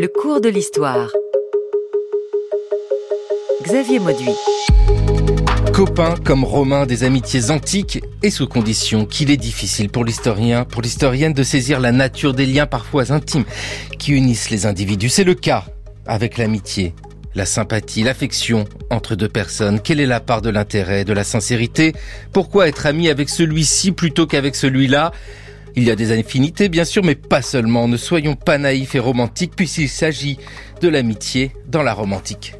Le cours de l'histoire. Xavier Mauduit. Copains comme Romains des amitiés antiques et sous condition qu'il est difficile pour l'historien, pour l'historienne de saisir la nature des liens parfois intimes qui unissent les individus. C'est le cas avec l'amitié, la sympathie, l'affection entre deux personnes. Quelle est la part de l'intérêt, de la sincérité? Pourquoi être ami avec celui-ci plutôt qu'avec celui-là? Il y a des infinités, bien sûr, mais pas seulement. Ne soyons pas naïfs et romantiques, puisqu'il s'agit de l'amitié dans la romantique.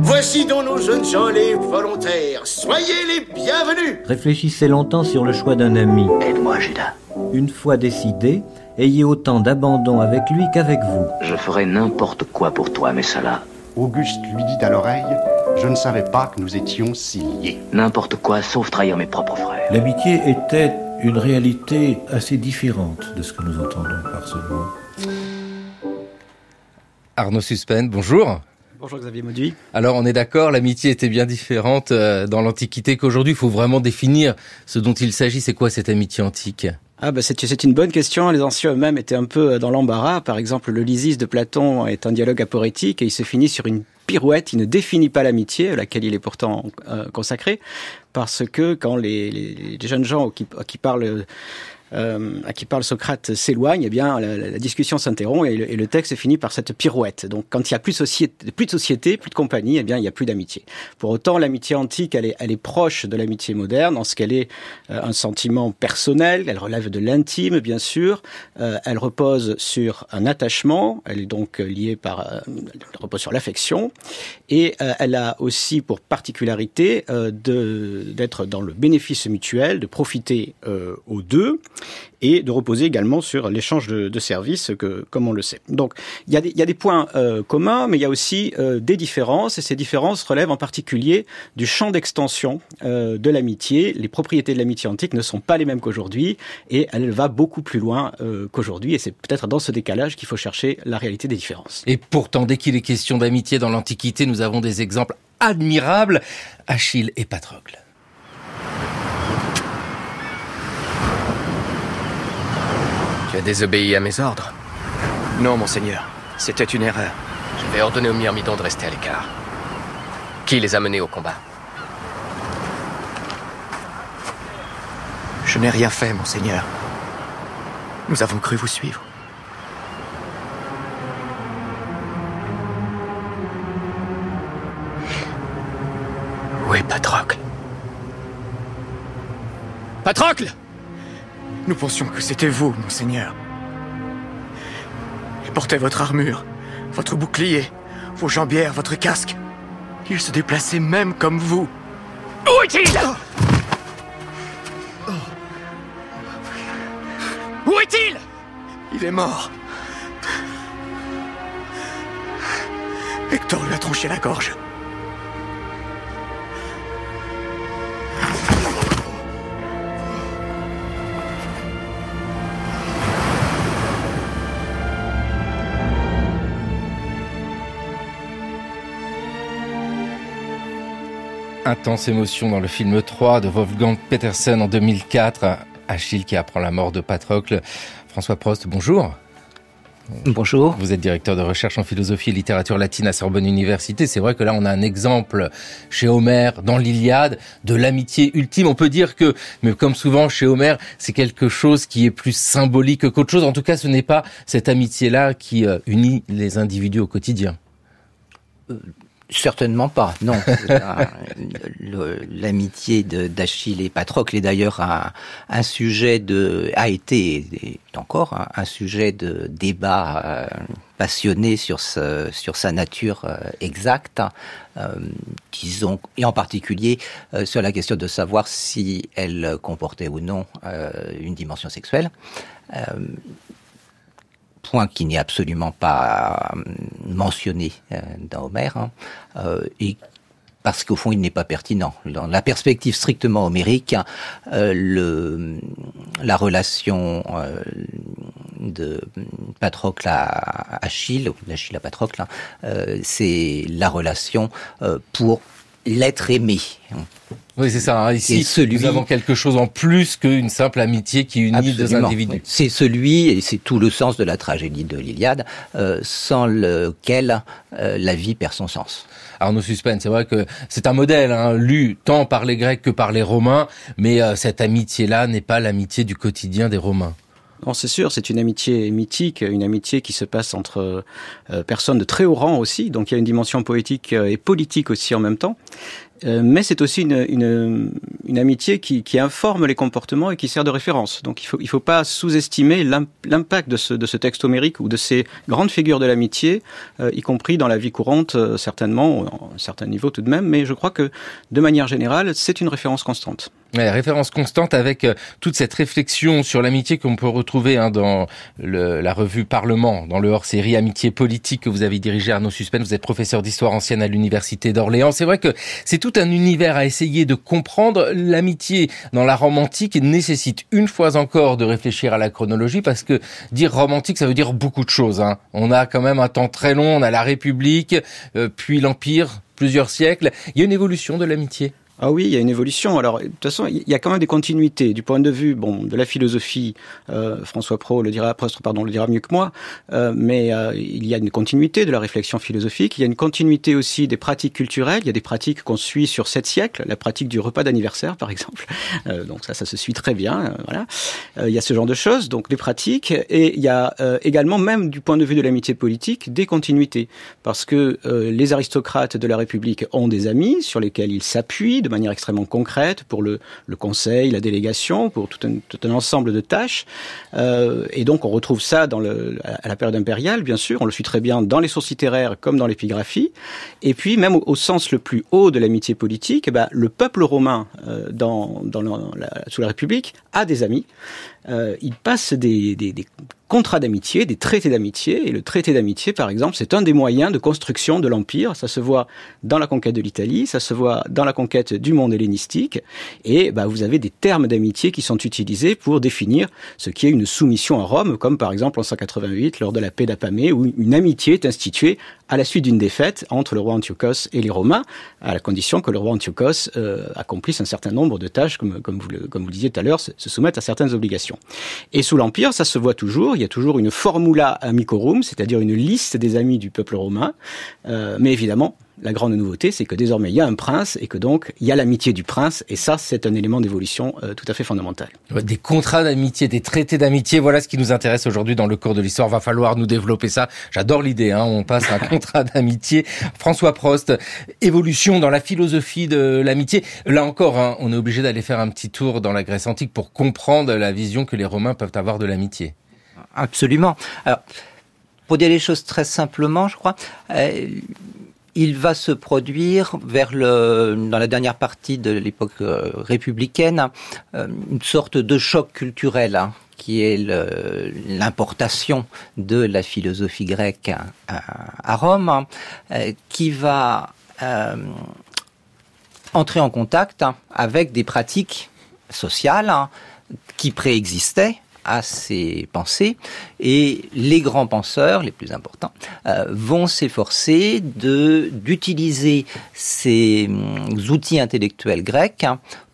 Voici donc nos jeunes gens les volontaires. Soyez les bienvenus. Réfléchissez longtemps sur le choix d'un ami. Aide-moi, Judas. Une fois décidé, ayez autant d'abandon avec lui qu'avec vous. Je ferai n'importe quoi pour toi, mais cela. Auguste lui dit à l'oreille Je ne savais pas que nous étions si liés. N'importe quoi, sauf trahir mes propres frères. L'amitié était une réalité assez différente de ce que nous entendons par ce mot. Arnaud Suspens, bonjour. Bonjour Xavier Mauduit. Alors on est d'accord, l'amitié était bien différente euh, dans l'Antiquité qu'aujourd'hui. Il faut vraiment définir ce dont il s'agit. C'est quoi cette amitié antique? Ah bah c'est une bonne question. Les anciens eux-mêmes étaient un peu dans l'embarras. Par exemple, le Lysis de Platon est un dialogue aporétique et il se finit sur une pirouette. Il ne définit pas l'amitié, à laquelle il est pourtant euh, consacré, parce que quand les, jeunes gens qui parlent euh, à qui parle Socrate s'éloigne, eh bien la, discussion s'interrompt et, le texte finit par cette pirouette. Donc quand il y a plus, société, plus de société, plus de compagnie, eh bien il n'y a plus d'amitié. Pour autant, l'amitié antique, elle est, proche de l'amitié moderne en ce qu'elle est euh, un sentiment personnel, elle relève de l'intime bien sûr, euh, elle repose sur un attachement, elle est donc liée par, elle repose sur l'affection et elle a aussi pour particularité de d'être dans le bénéfice mutuel, de profiter aux deux et de reposer également sur l'échange de, services, que, comme on le sait. Donc, il y a des, points euh, communs, mais il y a aussi euh, des différences, et ces différences relèvent en particulier du champ d'extension euh, de l'amitié. Les propriétés de l'amitié antique ne sont pas les mêmes qu'aujourd'hui, et elle va beaucoup plus loin qu'aujourd'hui, et c'est peut-être dans ce décalage qu'il faut chercher la réalité des différences. Et pourtant, dès qu'il est question d'amitié dans l'Antiquité, nous avons des exemples admirables, Achille et Patrocle. Tu as désobéi à mes ordres Non, monseigneur. C'était une erreur. Je vais ordonner aux myrmidons de rester à l'écart. Qui les a menés au combat? Je n'ai rien fait, monseigneur. Nous avons cru vous suivre. Où est Patrocle? Patrocle Nous pensions que c'était vous, monseigneur. Il portait votre armure, votre bouclier, vos jambières, votre casque. Il se déplaçait même comme vous. Où est-il? Où est-il? Il est mort. Hector lui a tranché la gorge. Intense émotion dans le film 3 de Wolfgang Petersen en 2004. Achille qui apprend la mort de Patrocle. François Prost, bonjour. Bonjour. Vous êtes directeur de recherche en philosophie et littérature latine à Sorbonne Université. C'est vrai que là, on a un exemple chez Homère, dans l'Iliade, de l'amitié ultime. On peut dire que, mais comme souvent chez Homère, c'est quelque chose qui est plus symbolique qu'autre chose. En tout cas, ce n'est pas cette amitié-là qui euh, unit les individus au quotidien. Euh, Certainement pas, non. L'amitié d'Achille et Patrocle est d'ailleurs un, un, sujet de a été et encore un, un, sujet de débat euh, passionné sur ce, sur sa nature euh, exacte, euh, disons, et en particulier euh, sur la question de savoir si elle comportait ou non euh, une dimension sexuelle point qui n'est absolument pas mentionné dans Homère, hein, euh, et parce qu'au fond, il n'est pas pertinent. Dans la perspective strictement homérique, euh, le, la relation euh, de Patrocle à Achille, ou d'Achille à Patrocle, hein, c'est la relation pour l'être aimé Oui, c'est ça. Hein. Ici, celui... nous avons quelque chose en plus qu'une simple amitié qui unit Absolument. deux individus. C'est celui, et c'est tout le sens de la tragédie de l'Iliade, euh, sans lequel euh, la vie perd son sens. Arnaud Suspense, c'est vrai que c'est un modèle hein, lu tant par les Grecs que par les Romains, mais euh, cette amitié-là n'est pas l'amitié du quotidien des Romains. Non, c'est sûr, c'est une amitié mythique, une amitié qui se passe entre euh, personnes de très haut rang aussi, donc il y a une dimension poétique euh, et politique aussi en même temps. Euh, mais c'est aussi une, une, une amitié qui, qui, informe les comportements et qui sert de référence. Donc il faut, il faut pas sous-estimer l'impact de ce, de ce texte homérique ou de ces grandes figures de l'amitié, euh, y compris dans la vie courante, euh, certainement, à un certain niveau tout de même, mais je crois que de manière générale, c'est une référence constante. Ouais, référence constante avec euh, toute cette réflexion sur l'amitié qu'on peut retrouver hein, dans le, la revue Parlement, dans le hors-série Amitié politique que vous avez dirigé Arnaud Suspen. Vous êtes professeur d'histoire ancienne à l'université d'Orléans. C'est vrai que c'est tout un univers à essayer de comprendre. L'amitié dans la romantique nécessite une fois encore de réfléchir à la chronologie parce que dire romantique, ça veut dire beaucoup de choses. Hein. On a quand même un temps très long. On a la République, euh, puis l'Empire, plusieurs siècles. Il y a une évolution de l'amitié. Ah oui, il y a une évolution. Alors, de toute façon, il y a quand même des continuités du point de vue, bon, de la philosophie. Euh, François Pro le dira, pardon, le dira mieux que moi. Euh, mais euh, il y a une continuité de la réflexion philosophique. Il y a une continuité aussi des pratiques culturelles. Il y a des pratiques qu'on suit sur sept siècles. La pratique du repas d'anniversaire, par exemple. Donc ça, ça se suit très bien. Voilà. Il y a ce genre de choses, donc des pratiques. Et il y a également, même du point de vue de l'amitié politique, des continuités, parce que les aristocrates de la République ont des amis sur lesquels ils s'appuient de manière extrêmement concrète pour le, le conseil, la délégation, pour tout un, ensemble de tâches. Euh, et donc on retrouve ça dans le, à la période impériale, bien sûr, on le suit très bien dans les sources littéraires comme dans l'épigraphie. Et puis même au, au, sens le plus haut de l'amitié politique, eh ben, le peuple romain euh, dans, dans la, sous la République a des amis. Euh, il passe des, des, des contrats d'amitié, des traités d'amitié. Et le traité d'amitié, par exemple, c'est un des moyens de construction de l'Empire. Ça se voit dans la conquête de l'Italie, ça se voit dans la conquête du monde hellénistique. Et bah, vous avez des termes d'amitié qui sont utilisés pour définir ce qui est une soumission à Rome, comme par exemple en 188, lors de la paix d'Apamée, où une amitié est instituée à la suite d'une défaite entre le roi Antiochos et les Romains, à la condition que le roi Antiochos euh, accomplisse un certain nombre de tâches, comme, vous, le, disiez tout à l'heure, se, se soumette à certaines obligations. Et sous l'Empire, ça se voit toujours, il y a toujours une formula amicorum, c'est-à-dire une liste des amis du peuple romain, euh, mais évidemment, la grande nouveauté, c'est que désormais il y a un prince et que donc il y a l'amitié du prince et ça c'est un élément d'évolution euh, tout à fait fondamental. Des contrats d'amitié, des traités d'amitié, voilà ce qui nous intéresse aujourd'hui dans le cours de l'histoire. Va falloir nous développer ça. J'adore l'idée. Hein. On passe un contrat d'amitié. François Prost, évolution dans la philosophie de l'amitié. Là encore, hein, on est obligé d'aller faire un petit tour dans la Grèce antique pour comprendre la vision que les Romains peuvent avoir de l'amitié. Absolument. Alors, pour dire les choses très simplement, je crois. Euh, il va se produire vers le, dans la dernière partie de l'époque euh, républicaine, euh, une sorte de choc culturel. Hein, qui est l'importation de la philosophie grecque à, à Rome, euh, qui va euh, entrer en contact avec des pratiques sociales hein, qui préexistaient à ces pensées et les grands penseurs, les plus importants, euh, vont s'efforcer d'utiliser ces mm, outils intellectuels grecs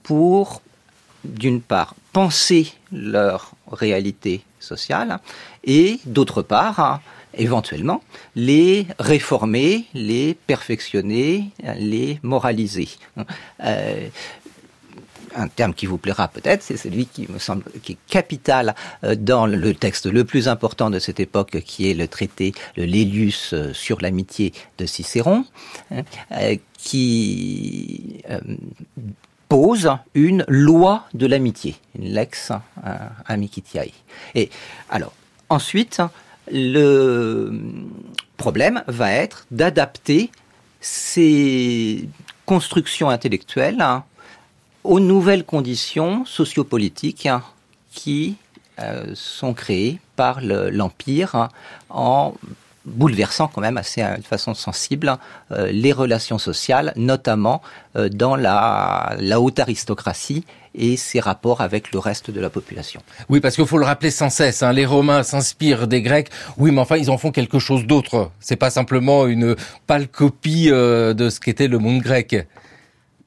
pour, d'une part, penser leur réalité sociale et, d'autre part, éventuellement, les réformer, les perfectionner, les moraliser. Euh, un terme qui vous plaira peut-être, c'est celui qui me semble qui est capital dans le texte le plus important de cette époque, qui est le traité, le Lélius sur l'amitié de Cicéron, qui pose une loi de l'amitié, une lex amicitiae. Et alors, ensuite, le problème va être d'adapter ces constructions intellectuelles aux nouvelles conditions sociopolitiques qui euh, sont créées par l'Empire le, en bouleversant quand même assez de façon sensible euh, les relations sociales, notamment euh, dans la, la haute aristocratie et ses rapports avec le reste de la population. Oui, parce qu'il faut le rappeler sans cesse, hein, les Romains s'inspirent des Grecs, oui, mais enfin, ils en font quelque chose d'autre. C'est pas simplement une pâle copie euh, de ce qu'était le monde grec.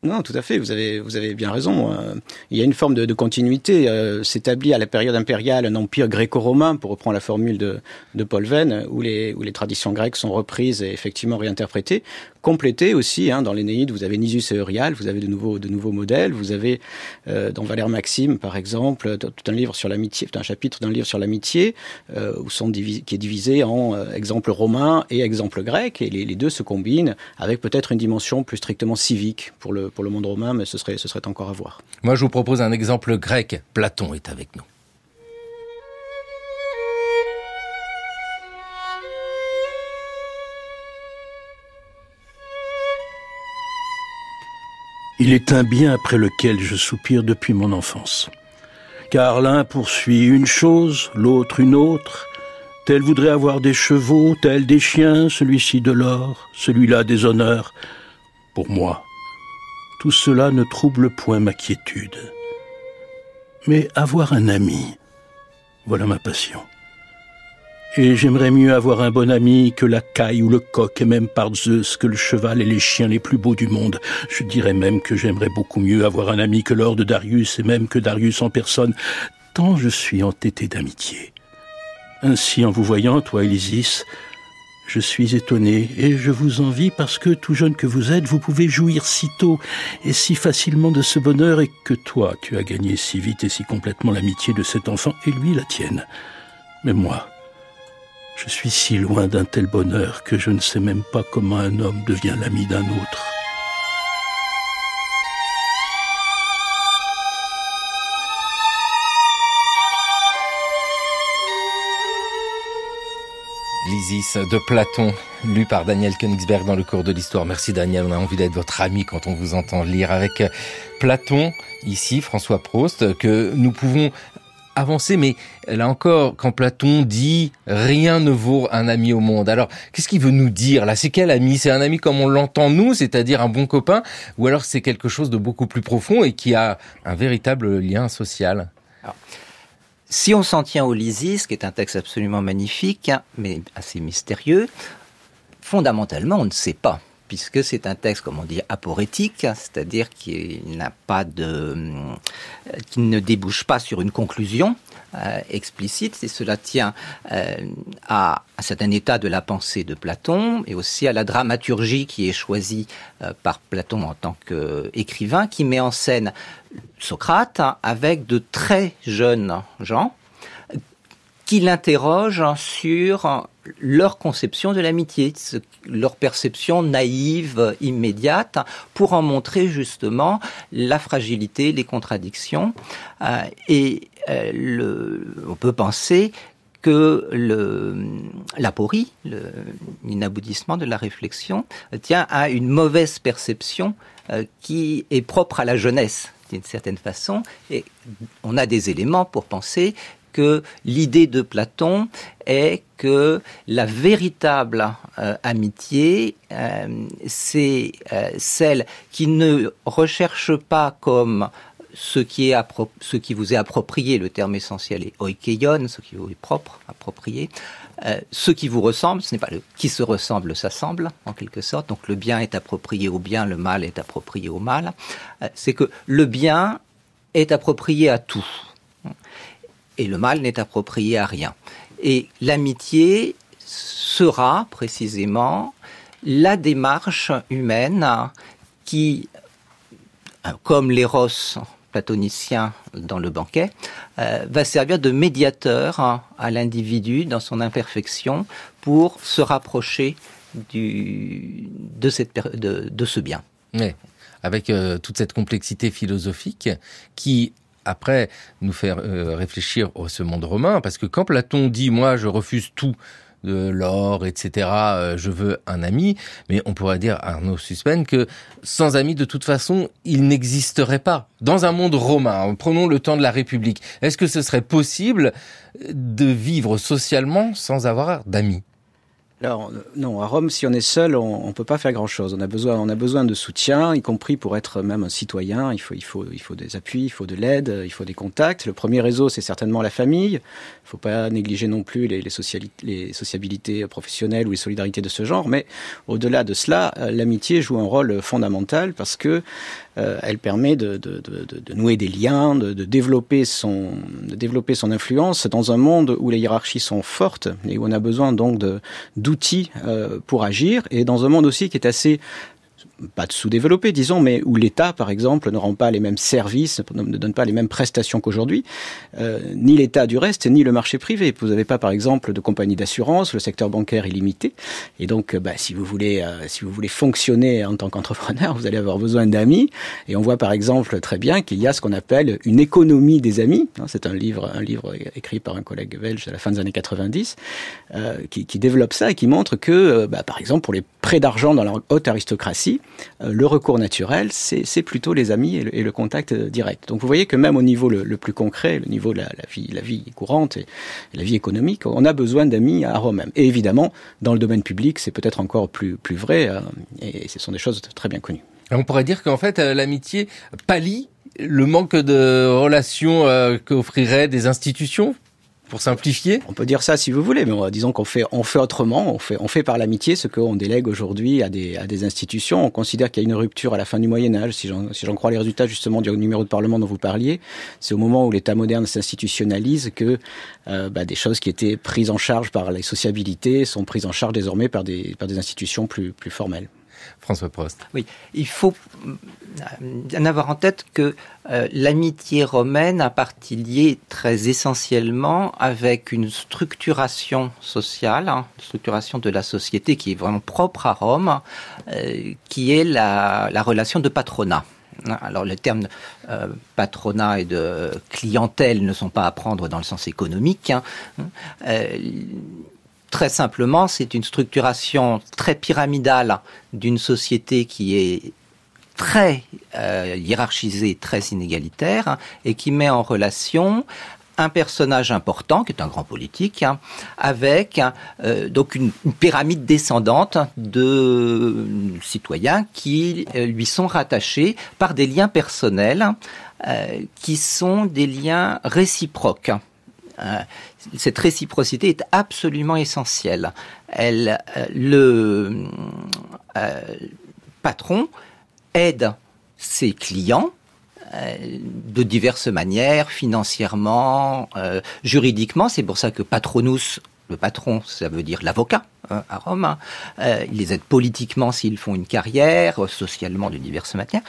Non, tout à fait. Vous avez vous avez bien raison. Euh, il y a une forme de, continuité. Euh, S'établit à la période impériale un empire gréco-romain, pour reprendre la formule de, Paul Venn, où les où les traditions grecques sont reprises et effectivement réinterprétées, complétées aussi. Hein, dans l'Énéide, vous avez Nisus et Euryale, vous avez de nouveaux de nouveaux modèles. Vous avez euh, dans Valère Maxime, par exemple, tout un livre sur l'amitié, un chapitre d'un livre sur l'amitié, qui est divisé en euh, exemples romains et exemples grecs, et les, les deux se combinent avec peut-être une dimension plus strictement civique pour le pour le monde romain, mais ce serait, ce serait encore à voir. Moi, je vous propose un exemple grec. Platon est avec nous. Il est un bien après lequel je soupire depuis mon enfance. Car l'un poursuit une chose, l'autre une autre. Tel voudrait avoir des chevaux, tel des chiens, celui-ci de l'or, celui-là des honneurs. Pour moi, tout cela ne trouble point ma quiétude. Mais avoir un ami, voilà ma passion. Et j'aimerais mieux avoir un bon ami que la caille ou le coq, et même par Zeus, que le cheval et les chiens les plus beaux du monde. Je dirais même que j'aimerais beaucoup mieux avoir un ami que l'or de Darius, et même que Darius en personne, tant je suis entêté d'amitié. Ainsi, en vous voyant, toi, Élysis, je suis étonné et je vous envie parce que, tout jeune que vous êtes, vous pouvez jouir si tôt et si facilement de ce bonheur et que toi, tu as gagné si vite et si complètement l'amitié de cet enfant et lui la tienne. Mais moi, je suis si loin d'un tel bonheur que je ne sais même pas comment un homme devient l'ami d'un autre. De Platon, lu par Daniel Königsberg dans le cours de l'histoire. Merci Daniel, on a envie d'être votre ami quand on vous entend lire avec Platon, ici François Prost, que nous pouvons avancer, mais là encore, quand Platon dit rien ne vaut un ami au monde. Alors, qu'est-ce qu'il veut nous dire là? C'est quel ami? C'est un ami comme on l'entend nous, c'est-à-dire un bon copain, ou alors c'est quelque chose de beaucoup plus profond et qui a un véritable lien social? Si on s'en tient au Lysis, qui est un texte absolument magnifique, mais assez mystérieux, fondamentalement, on ne sait pas puisque c'est un texte, comme on dit, aporétique, c'est-à-dire qui n'a pas de, qui ne débouche pas sur une conclusion euh, explicite, et cela tient euh, à un certain état de la pensée de Platon, et aussi à la dramaturgie qui est choisie euh, par Platon en tant qu'écrivain, qui met en scène Socrate avec de très jeunes gens, qui l'interrogent sur leur conception de l'amitié, leur perception naïve, immédiate, pour en montrer justement la fragilité, les contradictions. Et euh, le, on peut penser que l'aporie, l'inaboutissement de la réflexion, tient à une mauvaise perception euh, qui est propre à la jeunesse d'une certaine façon, et on a des éléments pour penser que l'idée de Platon est que la véritable euh, amitié, euh, c'est euh, celle qui ne recherche pas comme ce qui, est ce qui vous est approprié, le terme essentiel est oikeion, ce qui vous est propre, approprié. Euh, ce qui vous ressemble, ce n'est pas le qui se ressemble s'assemble, en quelque sorte. Donc le bien est approprié au bien, le mal est approprié au mal. Euh, c'est que le bien est approprié à tout et le mal n'est approprié à rien. Et l'amitié sera précisément la démarche humaine qui, comme l'éros platonicien dans le banquet, euh, va servir de médiateur à l'individu dans son imperfection pour se rapprocher de, ce bien. Oui, avec euh, toute cette complexité philosophique qui après nous faire euh, réfléchir au ce monde romain, parce que quand Platon dit moi je refuse tout de l'or, etc. Euh, je veux un ami, mais on pourrait dire à Arnaud Suspens que sans ami, de toute façon, il n'existerait pas. Dans un monde romain, prenons le temps de la République, est-ce que ce serait possible de vivre socialement sans avoir d'amis? Alors non, à Rome, si on est seul, on ne peut pas faire grand-chose. On a besoin, on a besoin de soutien, y compris pour être même un citoyen. Il faut, il faut, il faut des appuis, il faut de l'aide, il faut des contacts. Le premier réseau, c'est certainement la famille. Il ne faut pas négliger non plus les, les, les, sociabilités professionnelles ou les solidarités de ce genre. Mais au-delà de cela, euh, l'amitié joue un rôle fondamental parce que euh, elle permet de, de, de, de, nouer des liens, de, développer son, de développer son influence dans un monde où les hiérarchies sont fortes et où on a besoin donc d'outils euh, pour agir, et dans un monde aussi qui est assez pas de sous-développé, disons, mais où l'État, par exemple, ne rend pas les mêmes services, ne donne pas les mêmes prestations qu'aujourd'hui, euh, ni l'État du reste, ni le marché privé. Vous n'avez pas, par exemple, de compagnie d'assurance, le secteur bancaire est limité, et donc, bah, si vous voulez, euh, si vous voulez fonctionner en tant qu'entrepreneur, vous allez avoir besoin d'amis. Et on voit, par exemple, très bien qu'il y a ce qu'on appelle une économie des amis. Hein, c'est un livre, un livre écrit par un collègue belge à la fin des années 90, euh, qui, qui, développe ça et qui montre que, euh, bah, par exemple, pour les prêts d'argent dans la haute aristocratie, euh, le recours naturel, c'est plutôt les amis et le, contact euh, direct. Donc vous voyez que même au niveau le, plus concret, le niveau de la, vie, courante et, la vie économique, on a besoin d'amis à Rome. Et évidemment, dans le domaine public, c'est peut-être encore plus, plus vrai, euh, et ce sont des choses très bien connues. On pourrait dire qu'en fait, l'amitié pallie le manque de relations qu'offriraient des institutions pour simplifier On peut dire ça si vous voulez, mais disons qu'on fait, on fait autrement, on fait, on fait par l'amitié ce qu'on délègue aujourd'hui à des, à des institutions. On considère qu'il y a une rupture à la fin du Moyen Âge, si j'en si crois les résultats justement du numéro de Parlement dont vous parliez. C'est au moment où l'État moderne s'institutionnalise que euh, bah, des choses qui étaient prises en charge par les sociabilités sont prises en charge désormais par des, par des institutions plus, plus formelles. François Prost. Oui, il faut euh, en avoir en tête que euh, l'amitié romaine a partie liée très essentiellement avec une structuration sociale, hein, une structuration de la société qui est vraiment propre à Rome, euh, qui est la, relation de patronat. Alors les termes patronat et de clientèle ne sont pas à prendre dans le sens économique. Hein. Très simplement, c'est une structuration très pyramidale d'une société qui est très euh, hiérarchisée, très inégalitaire, hein, et qui met en relation un personnage important, qui est un grand politique, hein, avec euh, donc une, pyramide descendante de citoyens qui euh, lui sont rattachés par des liens personnels qui sont des liens réciproques. Euh, cette réciprocité est absolument essentielle. Elle, euh, le euh, patron aide ses clients de diverses manières, financièrement, juridiquement. C'est pour ça que patronus, le patron, ça veut dire l'avocat hein, à Rome. Hein. il les aide politiquement s'ils font une carrière, socialement de diverses manières.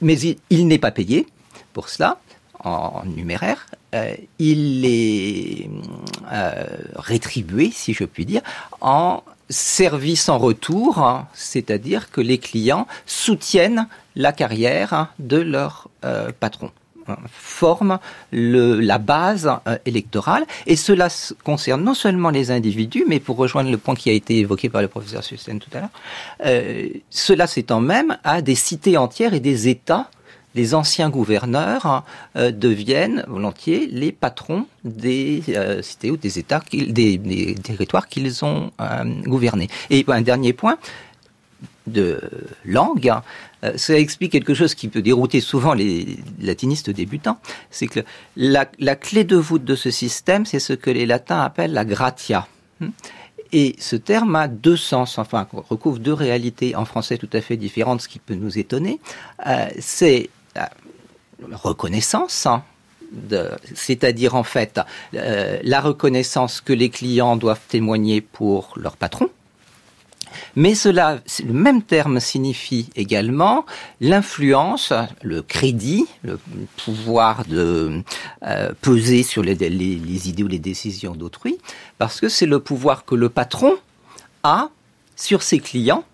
mais il n'est pas payé pour cela en numéraire, euh, il est euh, rétribué, si je puis dire, en service en retour, hein, c'est-à-dire que les clients soutiennent la carrière hein, de leur euh, patron. Hein, forment la base électorale. Et cela concerne non seulement les individus, mais pour rejoindre le point qui a été évoqué par le professeur Sussen tout à l'heure, cela s'étend même à des cités entières et des États les anciens gouverneurs euh, deviennent volontiers les patrons des euh, cités ou des États, des, territoires qu'ils ont euh, gouvernés. Et un dernier point de langue, ça explique quelque chose qui peut dérouter souvent les latinistes débutants, c'est que la, clé de voûte de ce système, c'est ce que les latins appellent la gratia. Et ce terme a deux sens, enfin recouvre deux réalités en français tout à fait différentes, ce qui peut nous étonner. c'est reconnaissance, hein, c'est-à-dire en fait euh, la reconnaissance que les clients doivent témoigner pour leur patron. Mais cela, le même terme signifie également l'influence, le crédit, le pouvoir de euh, peser sur les idées ou les décisions d'autrui, parce que c'est le pouvoir que le patron a sur ses clients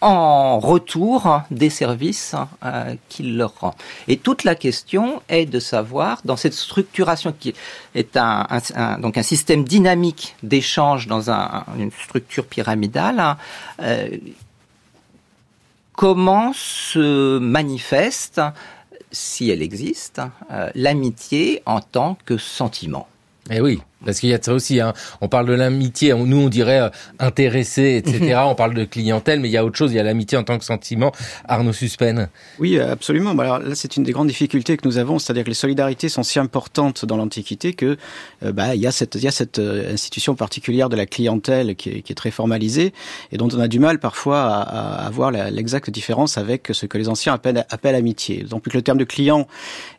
en retour des services euh, qu'il leur rend. Et toute la question est de savoir, dans cette structuration qui est un, donc un système dynamique d'échange dans une structure pyramidale, euh, comment se manifeste, si elle existe, euh, l'amitié en tant que sentiment? Eh oui, Parce qu'il y a de ça aussi. Hein. On parle de l'amitié. Nous, on dirait euh, intéressé, etc. on parle de clientèle, mais il y a autre chose. Il y a l'amitié en tant que sentiment. Arnaud Suspen. Oui, absolument. Bah, alors là, c'est une des grandes difficultés que nous avons, c'est-à-dire que les solidarités sont si importantes dans l'Antiquité que euh, bah, il y a cette, il y a cette euh, institution particulière de la clientèle qui est, qui est, très formalisée et dont on a du mal parfois à, à voir l'exacte différence avec ce que les anciens appellent, appellent amitié. Donc le terme de client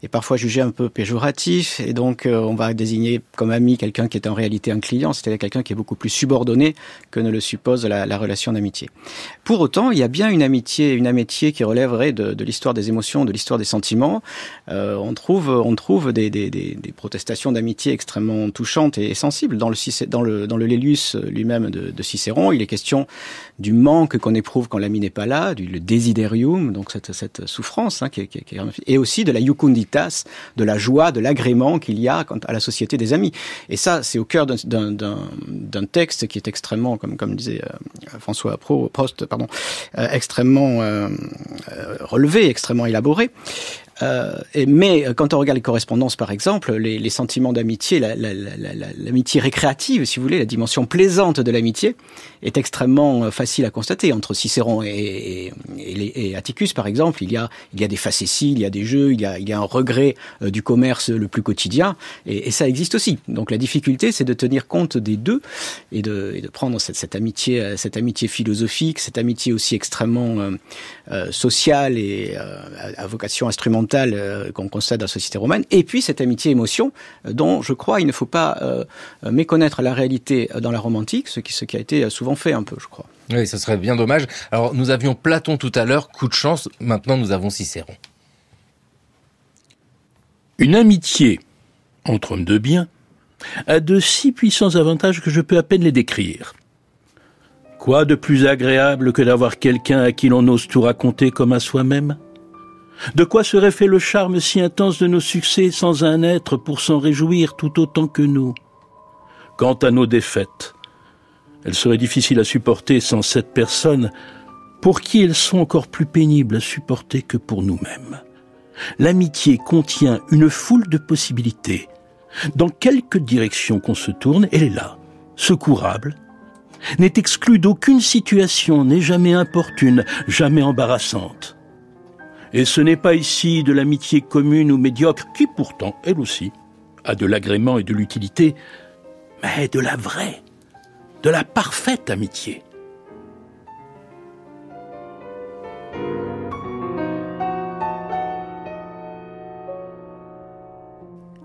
est parfois jugé un peu péjoratif et donc on va désigner comme ami quelqu'un quelqu'un qui est en réalité un client, c'est-à-dire quelqu'un qui est beaucoup plus subordonné que ne le suppose la, la relation d'amitié. Pour autant, il y a bien une amitié, une amitié qui relèverait de, l'histoire des émotions, de l'histoire des sentiments. Euh, on trouve, on trouve des, protestations d'amitié extrêmement touchantes et, sensibles dans le dans Lélius lui-même de, Cicéron. Il est question du manque qu'on éprouve quand l'ami n'est pas là, du le desiderium, donc cette, souffrance, hein, et aussi de la jucunditas, de la joie, de l'agrément qu'il y a à la société des amis. Ça, c'est au cœur d'un texte qui est extrêmement, comme, disait euh, François Prost, euh, extrêmement euh, relevé, extrêmement élaboré. Euh, mais quand on regarde les correspondances, par exemple, les, sentiments d'amitié, l'amitié la, la, récréative, si vous voulez, la dimension plaisante de l'amitié, est extrêmement facile à constater. Entre Cicéron et, Atticus, par exemple, il y, a, il y a des facéties, il y a des jeux, il y a, un regret du commerce le plus quotidien, et, ça existe aussi. Donc la difficulté, c'est de tenir compte des deux et de, prendre cette, amitié, philosophique, cette amitié aussi extrêmement euh, euh, sociale et euh, à vocation instrumentale euh, qu'on constate dans la société romaine, et puis cette amitié-émotion euh, dont je crois il ne faut pas euh, méconnaître la réalité dans la Rome antique, ce qui, ce qui a été souvent fait un peu, je crois. Oui, ce serait bien dommage. Alors nous avions Platon tout à l'heure, coup de chance, maintenant nous avons Cicéron. Une amitié entre hommes de bien a de si puissants avantages que je peux à peine les décrire. Quoi de plus agréable que d'avoir quelqu'un à qui l'on ose tout raconter comme à soi-même? De quoi serait fait le charme si intense de nos succès sans un être pour s'en réjouir tout autant que nous? Quant à nos défaites, elles seraient difficiles à supporter sans cette personne pour qui elles sont encore plus pénibles à supporter que pour nous-mêmes. L'amitié contient une foule de possibilités. Dans quelque direction qu'on se tourne, elle est là, secourable, n'est exclue d'aucune situation, n'est jamais importune, jamais embarrassante. Et ce n'est pas ici de l'amitié commune ou médiocre, qui pourtant, elle aussi, a de l'agrément et de l'utilité, mais de la vraie, de la parfaite amitié.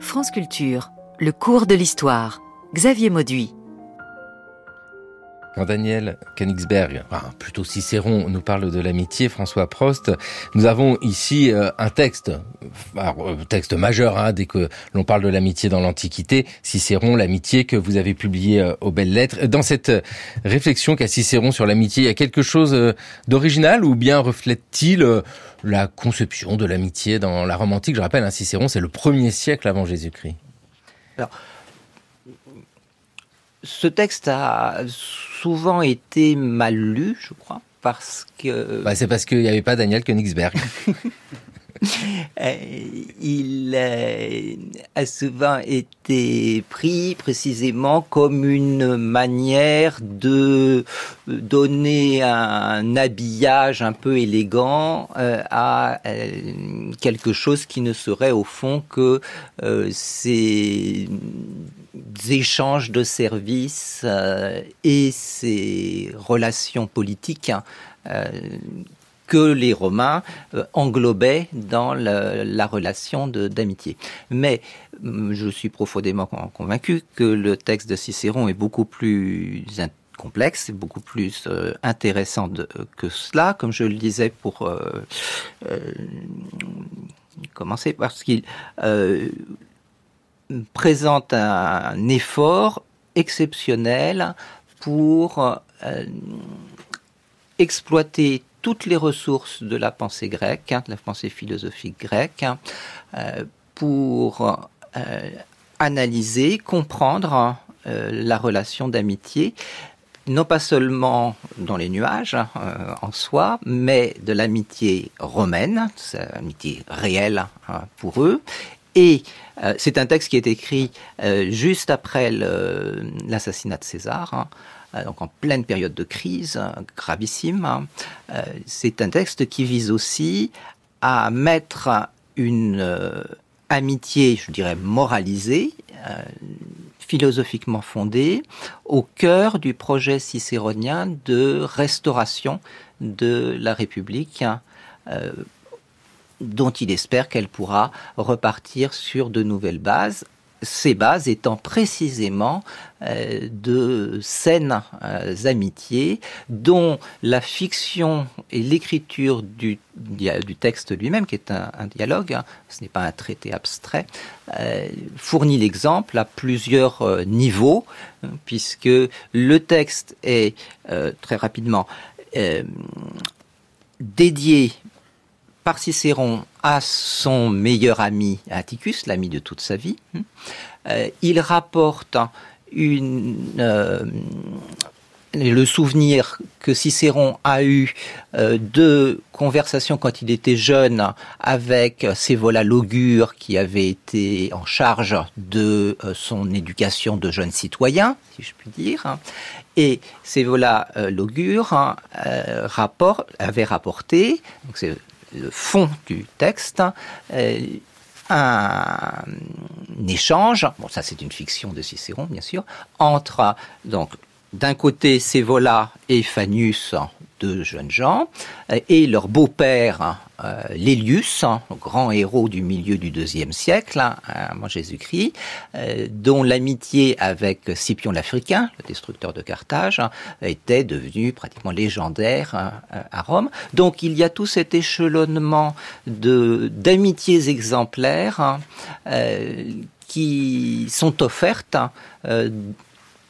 France Culture, le cours de l'histoire. Xavier Mauduit. Quand Daniel Königsberg, enfin, plutôt Cicéron, nous parle de l'amitié, François Prost, nous avons ici euh, un texte, alors, euh, texte majeur, hein, dès que l'on parle de l'amitié dans l'Antiquité, Cicéron, l'amitié que vous avez publié euh, aux belles lettres. Dans cette réflexion qu'a Cicéron sur l'amitié, il y a quelque chose d'original ou bien reflète-t-il la conception de l'amitié dans la Rome antique Je rappelle, hein, Cicéron, c'est le premier siècle avant Jésus-Christ. Ce texte a souvent été mal lu, je crois, parce que... Bah, c'est parce qu'il n'y avait pas Daniel Königsberg. Euh, il a souvent été pris précisément comme une manière de donner un habillage un peu élégant euh, à euh, quelque chose qui ne serait au fond que ces échanges de services euh, et ces relations politiques hein, euh, que les Romains euh, englobaient dans la, la relation d'amitié. Mais mm, je suis profondément convaincu que le texte de Cicéron est beaucoup plus complexe, beaucoup plus intéressant que cela, comme je le disais pour commencer, parce qu'il présente un effort exceptionnel pour euh, exploiter toutes les ressources de la pensée grecque, hein, de la pensée philosophique grecque, hein, euh, pour euh, analyser, comprendre euh, la relation d'amitié, non pas seulement dans les nuages hein, en soi, mais de l'amitié romaine, c'est l'amitié réelle pour eux, Et c'est un texte qui est écrit juste après l'assassinat de César. Hein, donc en pleine période de crise gravissime. Hein. c'est un texte qui vise aussi à mettre une amitié, je dirais, moralisée, philosophiquement fondée, au cœur du projet cicéronien de restauration de la République, euh, dont il espère qu'elle pourra repartir sur de nouvelles bases ces bases étant précisément euh, de saines euh, amitiés dont la fiction et l'écriture du, texte lui-même, qui est un, dialogue, hein, ce n'est pas un traité abstrait, euh, fournit l'exemple à plusieurs niveaux, hein, puisque le texte est très rapidement dédié par Cicéron à son meilleur ami Atticus, l'ami de toute sa vie. Hein. Euh, il rapporte euh, le souvenir que Cicéron a eu euh, de conversations quand il était jeune avec Sévola l'augure qui avait été en charge de son éducation de jeune citoyen, si je puis dire. Et Sévola l'augure hein, avait rapporté, le fond du texte, euh, un, échange, bon ça c'est une fiction de Cicéron bien sûr, entre donc d'un côté Sévola et Fannius deux jeunes gens, euh, et leur beau-père, euh, Lélius, hein, grand héros du milieu du deuxième siècle, hein, avant Jésus-Christ, euh, dont l'amitié avec Scipion l'Africain, le destructeur de Carthage, hein, était devenue pratiquement légendaire à Rome. Donc il y a tout cet échelonnement d'amitiés exemplaires qui sont offertes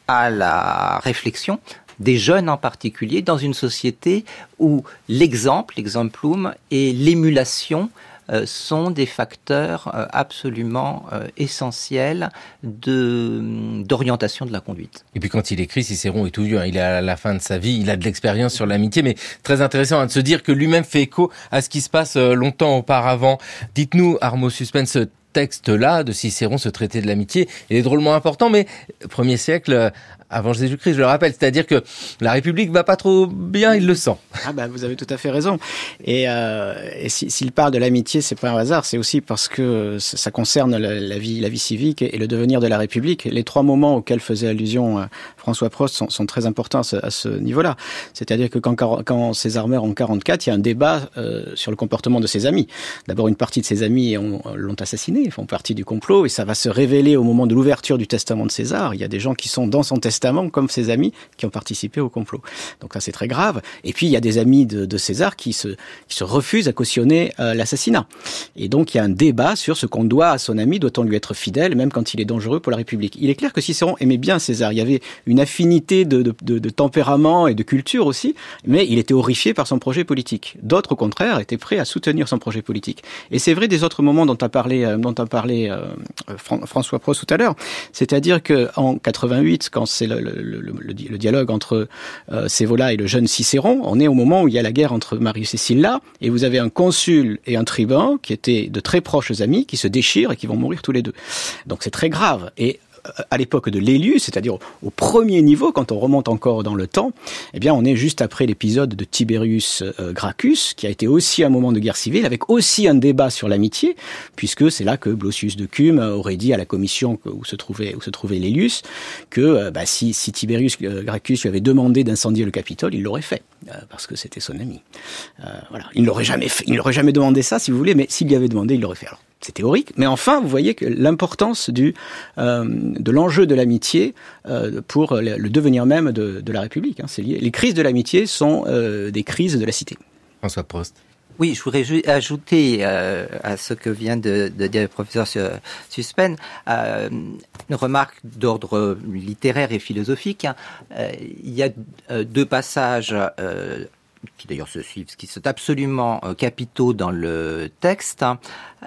à la réflexion des jeunes en particulier, dans une société où l'exemple, l'exemplum et l'émulation euh, sont des facteurs euh, absolument euh, essentiels de d'orientation de la conduite. Et puis quand il écrit, Cicéron est tout vieux, hein. il est à la fin de sa vie, il a de l'expérience sur l'amitié, mais très intéressant hein, de se dire que lui-même fait écho à ce qui se passe longtemps auparavant. Dites-nous, Armo Suspense, texte-là de Cicéron, ce traité de l'amitié, il est drôlement important, mais premier siècle, avant Jésus-Christ, je le rappelle. C'est-à-dire que la République va pas trop bien, il le sent. Ah bah vous avez tout à fait raison. Et, euh, s'il parle de l'amitié, c'est pas un hasard, c'est aussi parce que ça concerne la, vie, la vie civique et le devenir de la République. Les trois moments auxquels faisait allusion euh, François Prost sont, très importants à ce, niveau-là. C'est-à-dire que quand, quand César meurt en 44, il y a un débat euh, sur le comportement de ses amis. D'abord, une partie de ses amis l'ont assassiné, font partie du complot, et ça va se révéler au moment de l'ouverture du testament de César. Il y a des gens qui sont dans son testament comme ses amis qui ont participé au complot. Donc ça c'est très grave. Et puis il y a des amis de, César qui se, refusent à cautionner euh, l'assassinat. Et donc il y a un débat sur ce qu'on doit à son ami, doit-on lui être fidèle même quand il est dangereux pour la République. Il est clair que Cicéron aimait bien César. Il y avait une affinité de, tempérament et de culture aussi, mais il était horrifié par son projet politique. D'autres au contraire étaient prêts à soutenir son projet politique. Et c'est vrai des autres moments dont a parlé, euh, euh, François Prost tout à l'heure. C'est-à-dire que en 88, quand c'est le, dialogue entre euh, Sévola et le jeune Cicéron. On est au moment où il y a la guerre entre Marius et Sylla, et vous avez un consul et un tribun qui étaient de très proches amis, qui se déchirent et qui vont mourir tous les deux. Donc c'est très grave. Et à l'époque de l'Élu, c'est-à-dire au premier niveau, quand on remonte encore dans le temps, eh bien, on est juste après l'épisode de Tiberius euh, Gracchus, qui a été aussi un moment de guerre civile, avec aussi un débat sur l'amitié, puisque c'est là que Blossius de Cume aurait dit à la commission où se trouvait où se trouvait que euh, bah, si, si, Tiberius euh, Gracchus lui avait demandé d'incendier le Capitole, il l'aurait fait parce que c'était son ami. voilà, il n'aurait jamais fait, il n'aurait jamais demandé ça, si vous voulez, mais s'il lui avait demandé, il l'aurait fait. Alors, c'est théorique, mais enfin, vous voyez que l'importance du euh, de l'enjeu de l'amitié euh, pour le, devenir même de, la République. Hein, c'est lié. Les crises de l'amitié sont euh, des crises de la cité. François Prost. Oui, je voudrais ajouter à ce que vient de, dire le professeur Suspen une remarque d'ordre littéraire et philosophique. Hein. il y a deux passages qui d'ailleurs se suivent, qui sont absolument euh, capitaux dans le texte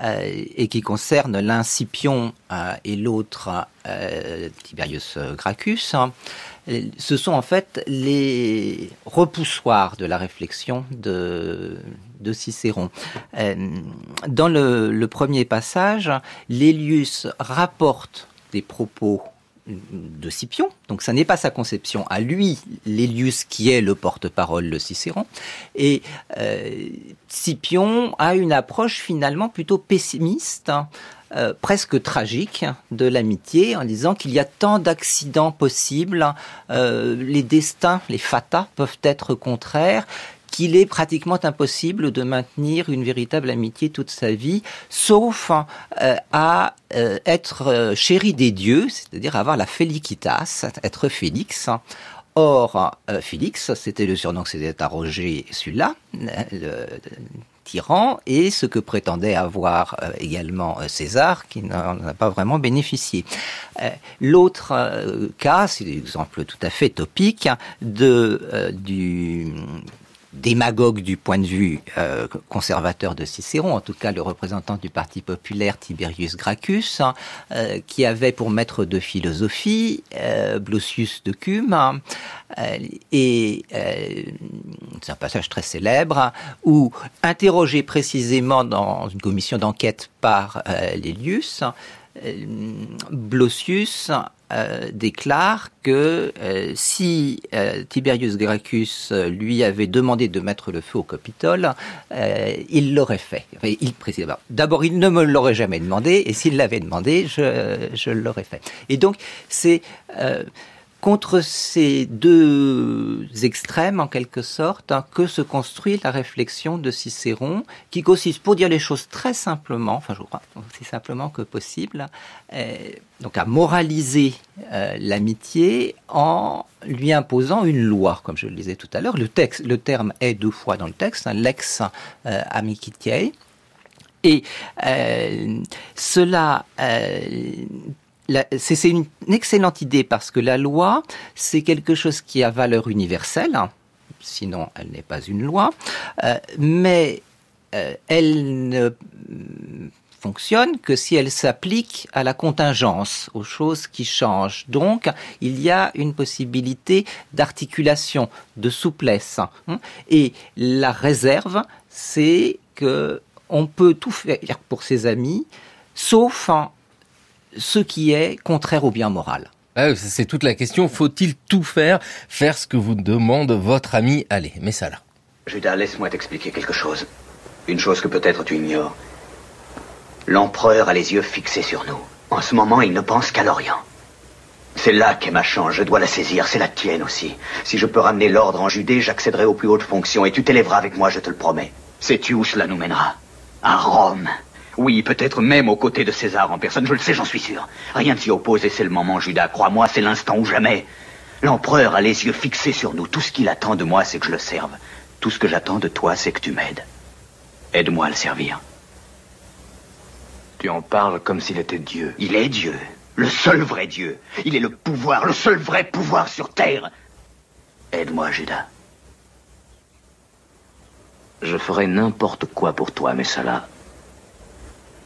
euh, et qui concernent l'un Scipion euh, et l'autre Tiberius Gracchus. Ce sont en fait les repoussoirs de la réflexion de, de Cicéron. Dans le, le premier passage, Lélius rapporte des propos de Scipion. Donc ça n'est pas sa conception à lui, Lélius qui est le porte-parole de Cicéron. Et euh, Scipion a une approche finalement plutôt pessimiste. Hein, euh, presque tragique de l'amitié en disant qu'il y a tant d'accidents possibles, euh, les destins, les fatas peuvent être contraires, qu'il est pratiquement impossible de maintenir une véritable amitié toute sa vie, sauf euh, à euh, être euh, chéri des dieux, c'est-à-dire avoir la felicitas, être Félix. Or, Félix, c'était le surnom que s'était arrogé celui-là, le tyran, et ce que prétendait avoir également César, qui n'en a pas vraiment bénéficié. L'autre cas, c'est l'exemple tout à fait topique de, du démagogue du point de vue euh, conservateur de Cicéron, en tout cas le représentant du Parti populaire Tiberius Gracchus, hein, euh, qui avait pour maître de philosophie euh, Blossius de Cume, hein, et c'est un passage très célèbre où, interrogé précisément dans une commission d'enquête par Lélius, Blossius euh, déclare que euh, si euh, Tiberius Gracchus lui avait demandé de mettre le feu au Capitole, il l'aurait fait. il D'abord, il ne me l'aurait jamais demandé, et s'il l'avait demandé, je, je l'aurais fait. Et donc, c'est contre ces deux extrêmes, en quelque sorte, hein, que se construit la réflexion de Cicéron, qui consiste, pour dire les choses très simplement, enfin je crois aussi simplement que possible, euh, donc à moraliser euh, l'amitié en lui imposant une loi, comme je le disais tout à l'heure. Le texte, le terme est deux fois dans le texte, hein, lex euh. Et euh, cela c'est une excellente idée parce que la loi, c'est quelque chose qui a valeur universelle, sinon elle n'est pas une loi, euh, mais euh, elle ne fonctionne que si elle s'applique à la contingence, aux choses qui changent. Donc, il y a une possibilité d'articulation, de souplesse. Hein. Et la réserve, c'est que on peut tout faire pour ses amis, sauf en ce qui est contraire au bien moral. Ah c'est toute la question. Faut-il tout faire, faire ce que vous demande votre ami Allez, mais ça là. Judas, laisse-moi t'expliquer quelque chose. Une chose que peut-être tu ignores. L'empereur a les yeux fixés sur nous. En ce moment, il ne pense qu'à l'Orient. C'est là qu'est ma chance, je dois la saisir, c'est la tienne aussi. Si je peux ramener l'ordre en Judée, j'accéderai aux plus hautes fonctions et tu t'élèveras avec moi, je te le promets. Sais-tu où cela nous mènera? À Rome. Oui, peut-être même aux côtés de César en personne, je le sais, j'en suis sûr. Rien ne s'y oppose et c'est le moment, Judas. Crois-moi, c'est l'instant ou jamais. L'empereur a les yeux fixés sur nous. Tout ce qu'il attend de moi, c'est que je le serve. Tout ce que j'attends de toi, c'est que tu m'aides. Aide-moi à le servir. Tu en parles comme s'il était Dieu. Il est Dieu. Le seul vrai Dieu. Il est le pouvoir, le seul vrai pouvoir sur Terre. Aide-moi, Judas. Je ferai n'importe quoi pour toi, mais cela,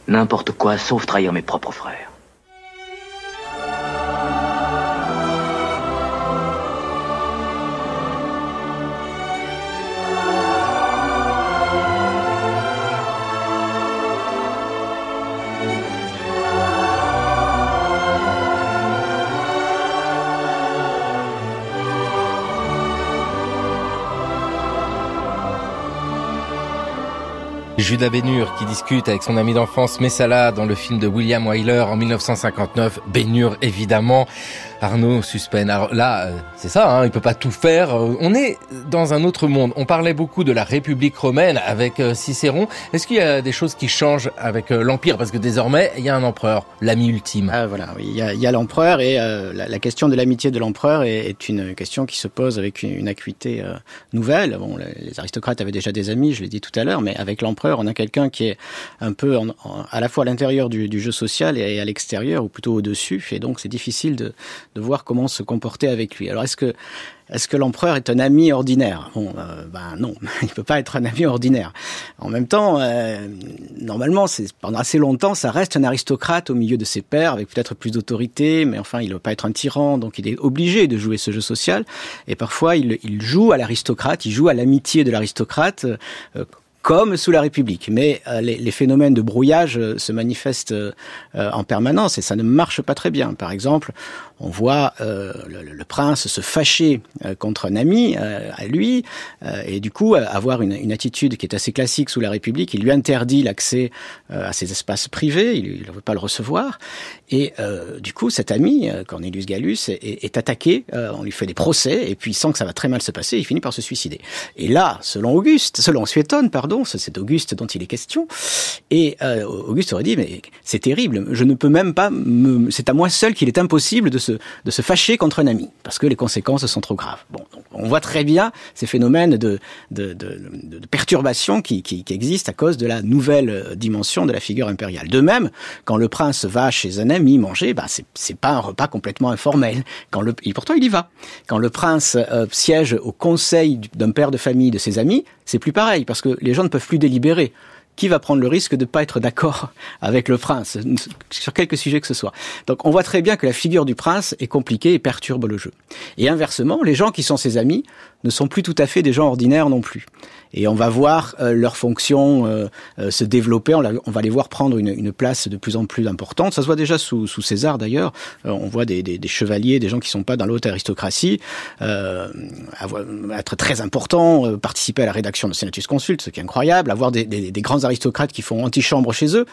N'importe quoi sauf trahir mes propres frères. Judas Bénur qui discute avec son ami d'enfance Messala dans le film de William Wyler en 1959. Bénur évidemment. Arnaud Suspen. Alors là, euh, c'est ça, hein, il peut pas tout faire. Euh, on est dans un autre monde. On parlait beaucoup de la République romaine avec euh, Cicéron. Est-ce qu'il y a des choses qui changent avec l'Empire? Parce que désormais, il y a un empereur, l'ami ultime. Ah, voilà, oui, il y a, l'empereur et la, question de l'amitié de l'empereur est, une question qui se pose avec une, acuité nouvelle. Bon, les aristocrates avaient déjà des amis, je l'ai dit tout à l'heure, mais avec l'empereur, on a quelqu'un qui est un peu à la fois à l'intérieur du, jeu social et à l'extérieur, ou plutôt au-dessus, et donc c'est difficile de, de voir comment se comporter avec lui. Alors est-ce que est-ce que l'empereur est un ami ordinaire? Bon, euh, ben non, il peut pas être un ami ordinaire. En même temps, euh, normalement, c'est pendant assez longtemps, ça reste un aristocrate au milieu de ses pairs, avec peut-être plus d'autorité, mais enfin, il ne veut pas être un tyran, donc il est obligé de jouer ce jeu social. Et parfois, il, il joue à l'aristocrate, il joue à l'amitié de l'aristocrate. Euh, comme sous la République. Mais euh, les, les, phénomènes de brouillage euh, se manifestent euh, en permanence et ça ne marche pas très bien. Par exemple, on voit le, le, prince se fâcher contre un ami à lui et du coup avoir une, une, attitude qui est assez classique sous la République. Il lui interdit l'accès à ses espaces privés, il ne veut pas le recevoir. Et du coup, cet ami, Cornelius Gallus, est, est attaqué, on lui fait des procès et puis il sent que ça va très mal se passer, il finit par se suicider. Et là, selon Auguste, selon Suétone, pardon, c'est Auguste dont il est question. Et euh, Auguste aurait dit, mais c'est terrible, je ne peux même pas, c'est à moi seul qu'il est impossible de se, de se fâcher contre un ami, parce que les conséquences sont trop graves. Bon, on voit très bien ces phénomènes de, de, de, perturbation qui, qui, existent à cause de la nouvelle dimension de la figure impériale. De même, quand le prince va chez un ami manger, bah, c'est pas un repas complètement informel. Quand et pourtant, il y va. Quand le prince euh, siège au conseil d'un père de famille de ses amis, c'est plus pareil, parce que les gens ne peuvent plus délibérer. Qui va prendre le risque de ne pas être d'accord avec le prince sur quelque sujet que ce soit Donc on voit très bien que la figure du prince est compliquée et perturbe le jeu. Et inversement, les gens qui sont ses amis ne sont plus tout à fait des gens ordinaires non plus et on va voir euh, leur fonction euh, euh, se développer, on, va les voir prendre une, une, place de plus en plus importante. Ça se voit déjà sous, sous César d'ailleurs, on voit des, des, des, chevaliers, des gens qui sont pas dans l'haute aristocratie, avoir, être très importants, participer à la rédaction de Senatus Consult, ce qui est incroyable, avoir des, des grands aristocrates qui font antichambre chez eux,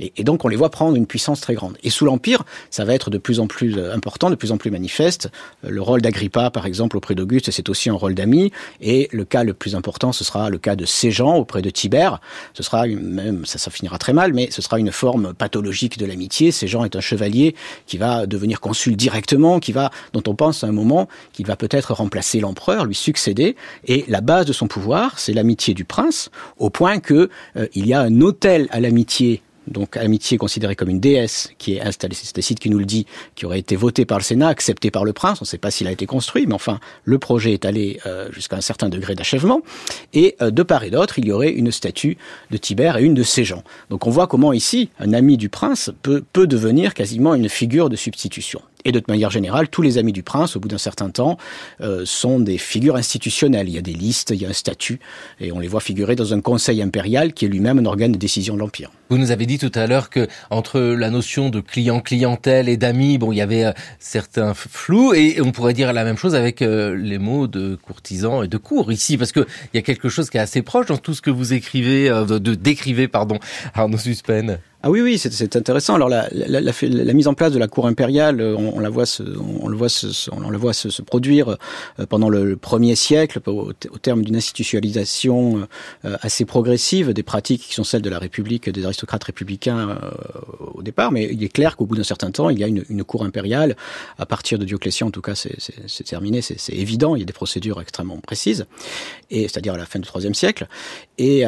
et, et, donc on les voit prendre une puissance très grande. Et sous l'Empire, ça va être de plus en plus important, de plus en plus manifeste. Le rôle d'Agrippa, par exemple, auprès d'Auguste, c'est aussi un rôle d'ami, et le cas le plus important, ce sera le cas de gens auprès de Tibère. Ce sera même, ça, ça finira très mal, mais ce sera une forme pathologique de l'amitié. Ces est un chevalier qui va devenir consul directement, qui va, dont on pense à un moment qu'il va peut-être remplacer l'empereur, lui succéder. Et la base de son pouvoir, c'est l'amitié du prince, au point que euh, il y a un hôtel à l'amitié donc Amitié considérée comme une déesse qui est installée, c'est Tacite qui nous le dit, qui aurait été voté par le Sénat, accepté par le prince, on ne sait pas s'il a été construit, mais enfin, le projet est allé euh, jusqu'à un certain degré d'achèvement, et euh, de part et d'autre, il y aurait une statue de Tibère et une de ses gens. Donc on voit comment ici, un ami du prince peut devenir quasiment une figure de substitution. Et de manière générale, tous les amis du prince, au bout d'un certain temps, euh, sont des figures institutionnelles. Il y a des listes, il y a un statut, et on les voit figurer dans un conseil impérial qui est lui-même un organe de décision de l'Empire. Vous nous avez dit tout à l'heure que entre la notion de client-clientèle et d'amis, bon, il y avait euh, certains flous, et on pourrait dire la même chose avec euh, les mots de courtisan et de cour ici, parce que il y a quelque chose qui est assez proche dans tout ce que vous écrivez, de, décrivez, pardon, Arnaud Suspen. Ah oui, oui, c'est intéressant. Alors la, la, la, la, mise en place de la cour impériale, euh, on, on la voit, se, on le voit, se, on le voit se, se produire euh, pendant le, premier siècle, au, au terme d'une institutionnalisation euh, assez progressive des pratiques qui sont celles de la République, des aristocrates républicains au départ. Mais il est clair qu'au bout d'un certain temps, il y a une, une, cour impériale. À partir de Dioclétien, en tout cas, c'est terminé, c'est évident. Il y a des procédures extrêmement précises, et c'est-à-dire à la fin du troisième siècle. Et,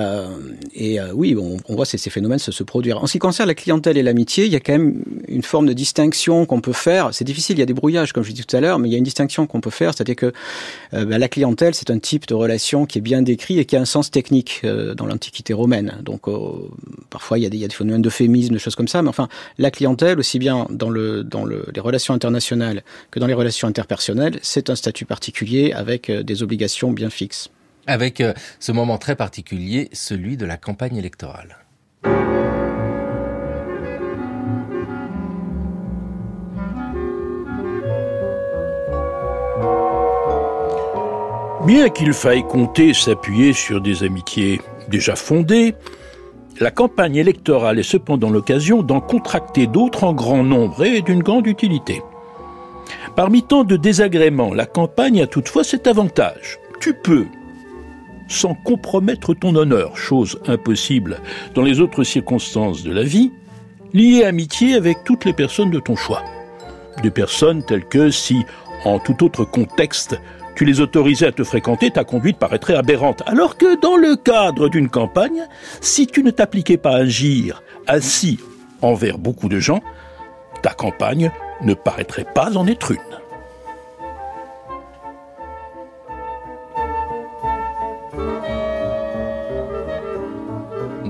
et oui, on, voit ces, ces phénomènes se, se produire. Concerne la clientèle et l'amitié, il y a quand même une forme de distinction qu'on peut faire. C'est difficile, il y a des brouillages, comme je disais tout à l'heure, mais il y a une distinction qu'on peut faire, c'est-à-dire que euh, bah, la clientèle, c'est un type de relation qui est bien décrit et qui a un sens technique euh, dans l'Antiquité romaine. Donc, euh, parfois, il y, a des, il y a phénomènes d'euphémisme, de choses comme ça, mais enfin, la clientèle, aussi bien dans, le, dans le, les relations internationales que dans les relations interpersonnelles, c'est un statut particulier avec des obligations bien fixes. Avec ce moment très particulier, celui de la campagne électorale. Bien qu'il faille compter s'appuyer sur des amitiés déjà fondées, la campagne électorale est cependant l'occasion d'en contracter d'autres en grand nombre et d'une grande utilité. Parmi tant de désagréments, la campagne a toutefois cet avantage. Tu peux, sans compromettre ton honneur, chose impossible dans les autres circonstances de la vie, lier amitié avec toutes les personnes de ton choix. Des personnes telles que si, en tout autre contexte, tu les autorisais à te fréquenter, ta conduite paraîtrait aberrante. Alors que dans le cadre d'une campagne, si tu ne t'appliquais pas à agir ainsi envers beaucoup de gens, ta campagne ne paraîtrait pas en être une.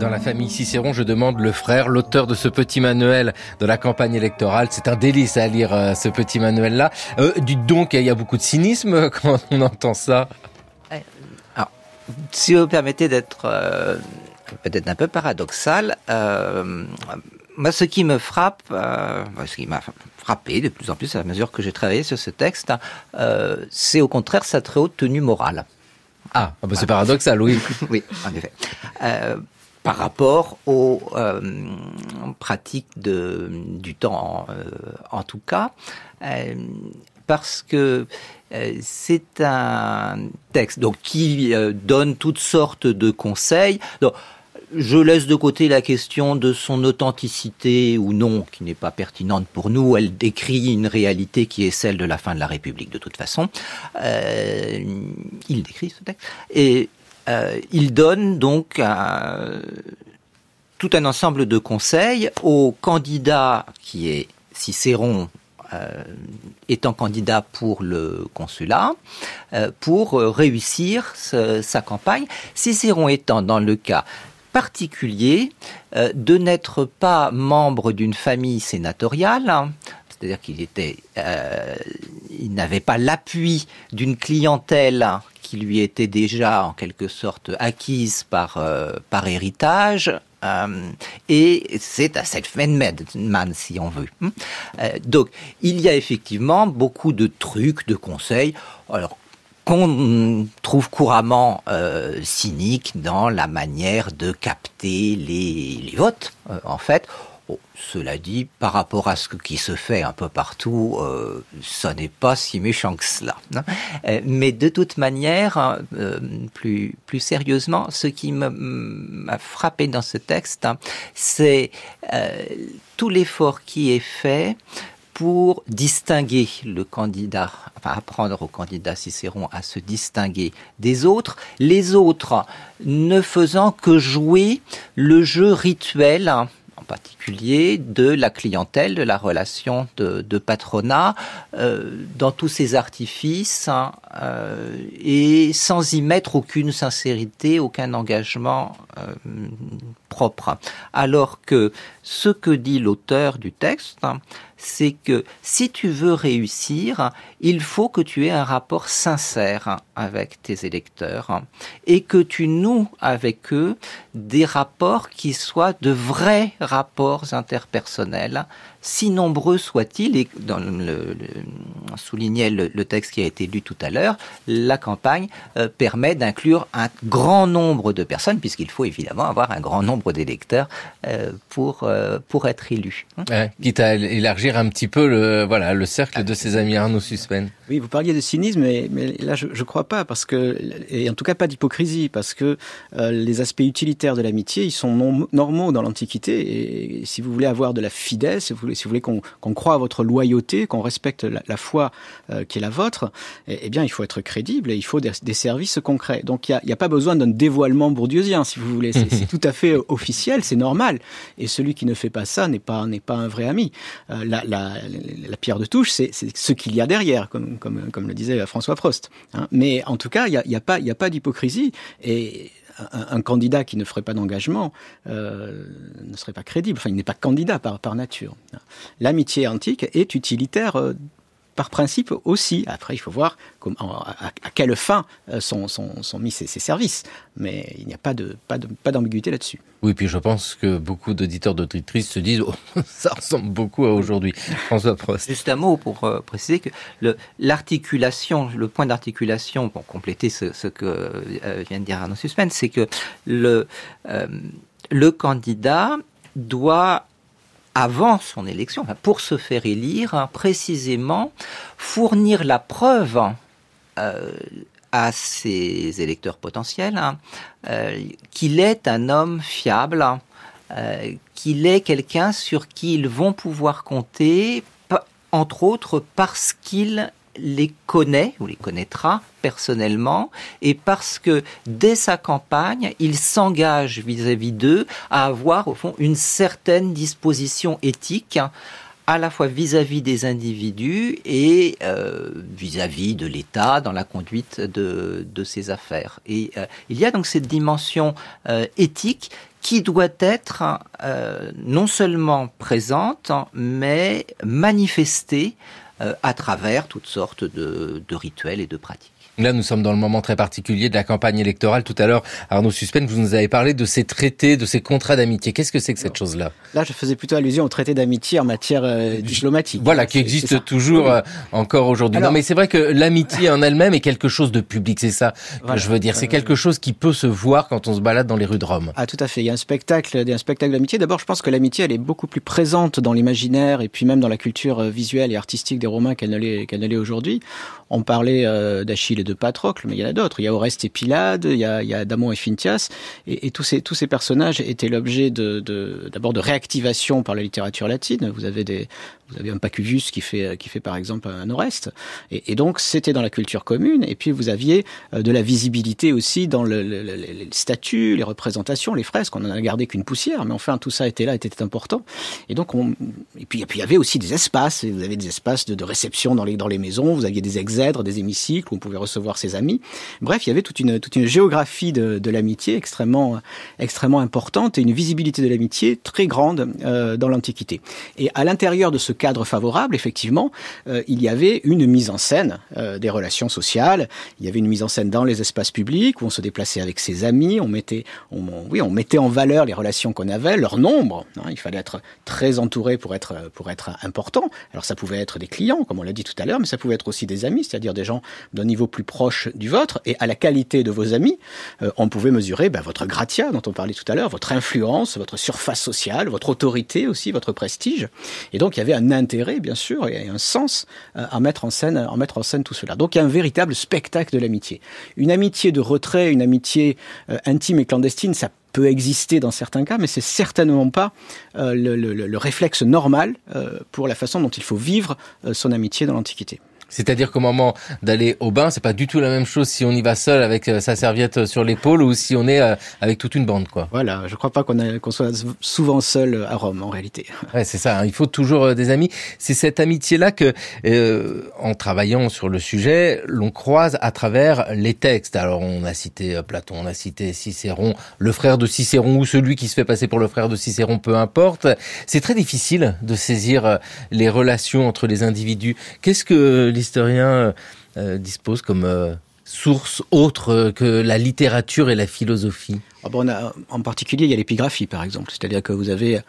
Dans la famille Cicéron, je demande le frère, l'auteur de ce petit manuel de la campagne électorale. C'est un délice à lire euh, ce petit manuel-là. Euh, dites donc, il y a beaucoup de cynisme quand on entend ça. Alors, si vous permettez d'être euh, peut-être un peu paradoxal, euh, moi, ce qui me frappe, euh, ce qui m'a frappé de plus en plus à mesure que j'ai travaillé sur ce texte, euh, c'est au contraire sa très haute tenue morale. Ah, bah c'est paradoxal, oui. oui, en effet. Euh, par rapport aux euh, pratiques de, du temps, euh, en tout cas, euh, parce que euh, c'est un texte donc, qui euh, donne toutes sortes de conseils. Donc, je laisse de côté la question de son authenticité ou non, qui n'est pas pertinente pour nous. Elle décrit une réalité qui est celle de la fin de la République, de toute façon. Euh, il décrit ce texte. Et euh, il donne donc tout un ensemble de conseils au candidat qui est Cicéron euh, étant candidat pour le consulat, euh, pour réussir sa campagne. Cicéron étant dans le cas particulier de n'être pas membre d'une famille sénatoriale, hein, c'est-à-dire qu'il n'avait pas l'appui d'une clientèle qui lui était déjà en quelque sorte acquise par euh, par héritage. Euh, et c'est à self-made man si on veut. Euh, donc il y a effectivement beaucoup de trucs, de conseils. Alors qu'on trouve couramment euh, cynique dans la manière de capter les, les votes, en fait. Bon, cela dit, par rapport à ce qui se fait un peu partout, euh, ça n'est pas si méchant que cela. hein. Euh, mais de toute manière, euh, plus, sérieusement, ce qui m'a frappé dans ce texte, hein, c'est euh, tout l'effort qui est fait pour distinguer le candidat, apprendre au candidat Cicéron à se distinguer des autres, les autres ne faisant que jouer le jeu rituel en particulier de la clientèle, de la relation de, patronat, euh, dans tous ces artifices, hein, euh, et sans y mettre aucune sincérité, aucun engagement euh, propre. Alors que ce que dit l'auteur du texte, hein, c'est que si tu veux réussir, il faut que tu aies un rapport sincère avec tes électeurs et que tu noues avec eux des rapports qui soient de vrais rapports interpersonnels, si nombreux soient-ils, et dans le, le- on soulignait le, le texte qui a été lu tout à l'heure, la campagne euh, permet d'inclure un grand nombre de personnes, puisqu'il faut évidemment avoir un grand nombre d'électeurs euh, pour, euh, pour être élu. hein. Ouais, quitte à élargir un petit peu le, voilà, le cercle de ses amis Arnaud Suspen. Oui, vous parliez de cynisme, mais, mais là, je ne crois pas, parce que, et en tout cas pas d'hypocrisie, parce que euh, les aspects utilitaires de l'amitié, ils sont normaux dans l'Antiquité, et si vous voulez avoir de la fidèle, si vous voulez, si vous voulez qu'on qu'on croit à votre loyauté, qu'on respecte la, la foi euh, qui est la vôtre, eh, eh bien, il faut être crédible et il faut des, des services concrets. Donc, il n'y a, pas besoin d'un dévoilement bourdieusien, si vous voulez. C'est tout à fait officiel, c'est normal. Et celui qui ne fait pas ça n'est pas, un vrai ami. Euh, la, la, la pierre de touche, c'est ce qu'il y a derrière, comme, comme, comme le disait François Prost. hein. Mais en tout cas, il n'y a, il y a pas, il y a pas d'hypocrisie. Et un, candidat qui ne ferait pas d'engagement euh, ne serait pas crédible. Enfin, il n'est pas candidat par, par nature. L'amitié antique est utilitaire euh, par principe aussi. Après, il faut voir comment, à, à quelle fin euh, sont, sont, sont mis ces, ces services. Mais il n'y a pas de pas de- pas d'ambiguïté là-dessus. Oui, puis je pense que beaucoup d'auditeurs, d'auditrices se disent, oh, ça ressemble beaucoup à aujourd'hui. François Prost. Juste un mot pour euh, préciser que le- l'articulation, le, point d'articulation, pour compléter ce, ce que euh, vient de dire Arnaud Suspense, c'est que le, euh, le candidat doit avant son élection, pour se faire élire, hein, précisément fournir la preuve euh, à ses électeurs potentiels hein, euh, qu'il est un homme fiable, euh, qu'il est quelqu'un sur qui ils vont pouvoir compter, entre autres parce qu'il les connaît ou les connaîtra personnellement et parce que dès sa campagne, il s'engage vis-à-vis d'eux à avoir au fond une certaine disposition éthique hein, à la fois vis-à-vis des individus et euh, vis-à-vis de l'État dans la conduite de, de ses affaires. Et euh, il y a donc cette dimension euh, éthique qui doit être non seulement présente, mais manifestée à travers toutes sortes de, de rituels et de pratiques. Là, nous sommes dans le moment très particulier de la campagne électorale. Tout à l'heure, Arnaud Suspen, vous nous avez parlé de ces traités, de ces contrats d'amitié. Qu'est-ce que c'est que cette chose-là? Là, je faisais plutôt allusion au traité d'amitié en matière euh, diplomatique. Voilà, qui existe toujours euh, encore aujourd'hui. Non, mais c'est vrai que l'amitié en elle-même est quelque chose de public. C'est ça que je veux dire. C'est quelque chose qui peut se voir quand on se balade dans les rues de Rome. Ah, tout à fait. Il y a un spectacle, un spectacle d'amitié. D'abord, je pense que l'amitié, elle est beaucoup plus présente dans l'imaginaire et puis même dans la culture euh, visuelle et artistique des Romains qu'elle ne l'est qu'elle ne l'est aujourd'hui. On parlait d'Achille et de Patrocle, mais il y en a d'autres. Il y a Oreste et Pilade, il y a, y a Damon et Phintias, et, et, tous ces tous ces personnages étaient l'objet de d'abord de, de, réactivation par la littérature latine. Vous avez des vous avez un Pacuvius qui fait, qui fait par exemple un Oreste. Et, donc, c'était dans la culture commune. Et puis, vous aviez euh, de la visibilité aussi dans le, le, le, les statues, les représentations, les fresques. On en a gardé qu'une poussière. Mais enfin, tout ça était là, était important. Et donc, on, et puis, il y avait aussi des espaces. Vous avez des espaces de, réception dans les, dans les maisons. Vous aviez des exèdres, des hémicycles où on pouvait recevoir ses amis. Bref, il y avait toute une, toute une géographie de, de l'amitié extrêmement, extrêmement importante et une visibilité de l'amitié très grande euh, dans l'Antiquité. Et à l'intérieur de ce cadre favorable, effectivement, euh, il y avait une mise en scène euh, des relations sociales. Il y avait une mise en scène dans les espaces publics où on se déplaçait avec ses amis. On mettait, on, oui, on mettait en valeur les relations qu'on avait, leur nombre. Hein, il fallait être très entouré pour être pour être important. Alors ça pouvait être des clients, comme on l'a dit tout à l'heure, mais ça pouvait être aussi des amis, c'est-à-dire des gens d'un niveau plus proche du vôtre. Et à la qualité de vos amis, euh, on pouvait mesurer ben, votre gratia dont on parlait tout à l'heure, votre influence, votre surface sociale, votre autorité aussi, votre prestige. Et donc il y avait un intérêt, bien sûr, et un sens euh, à mettre en scène, tout cela. Donc il y a un véritable spectacle de l'amitié. Une amitié de retrait, une amitié euh, intime et clandestine, ça peut exister dans certains cas, mais c'est certainement pas euh, le, le, le, réflexe normal pour la façon dont il faut vivre son amitié dans l'Antiquité. C'est-à-dire qu'au moment d'aller au bain, c'est pas du tout la même chose si on y va seul avec euh, sa serviette sur l'épaule ou si on est euh, avec toute une bande, quoi. Voilà, je crois pas qu'on qu soit souvent seul à Rome en réalité. Ouais, c'est ça. Hein. Il faut toujours euh, des amis. C'est cette amitié-là que, euh, en travaillant sur le sujet, l'on croise à travers les textes. Alors, on a cité Platon, on a cité Cicéron, le frère de Cicéron ou celui qui se fait passer pour le frère de Cicéron, peu importe. C'est très difficile de saisir les relations entre les individus. Qu'est-ce que l'historien euh, dispose comme euh, source autre que la littérature et la philosophie ah a, en particulier, il y a l'épigraphie, par exemple. C'est-à-dire que vous avez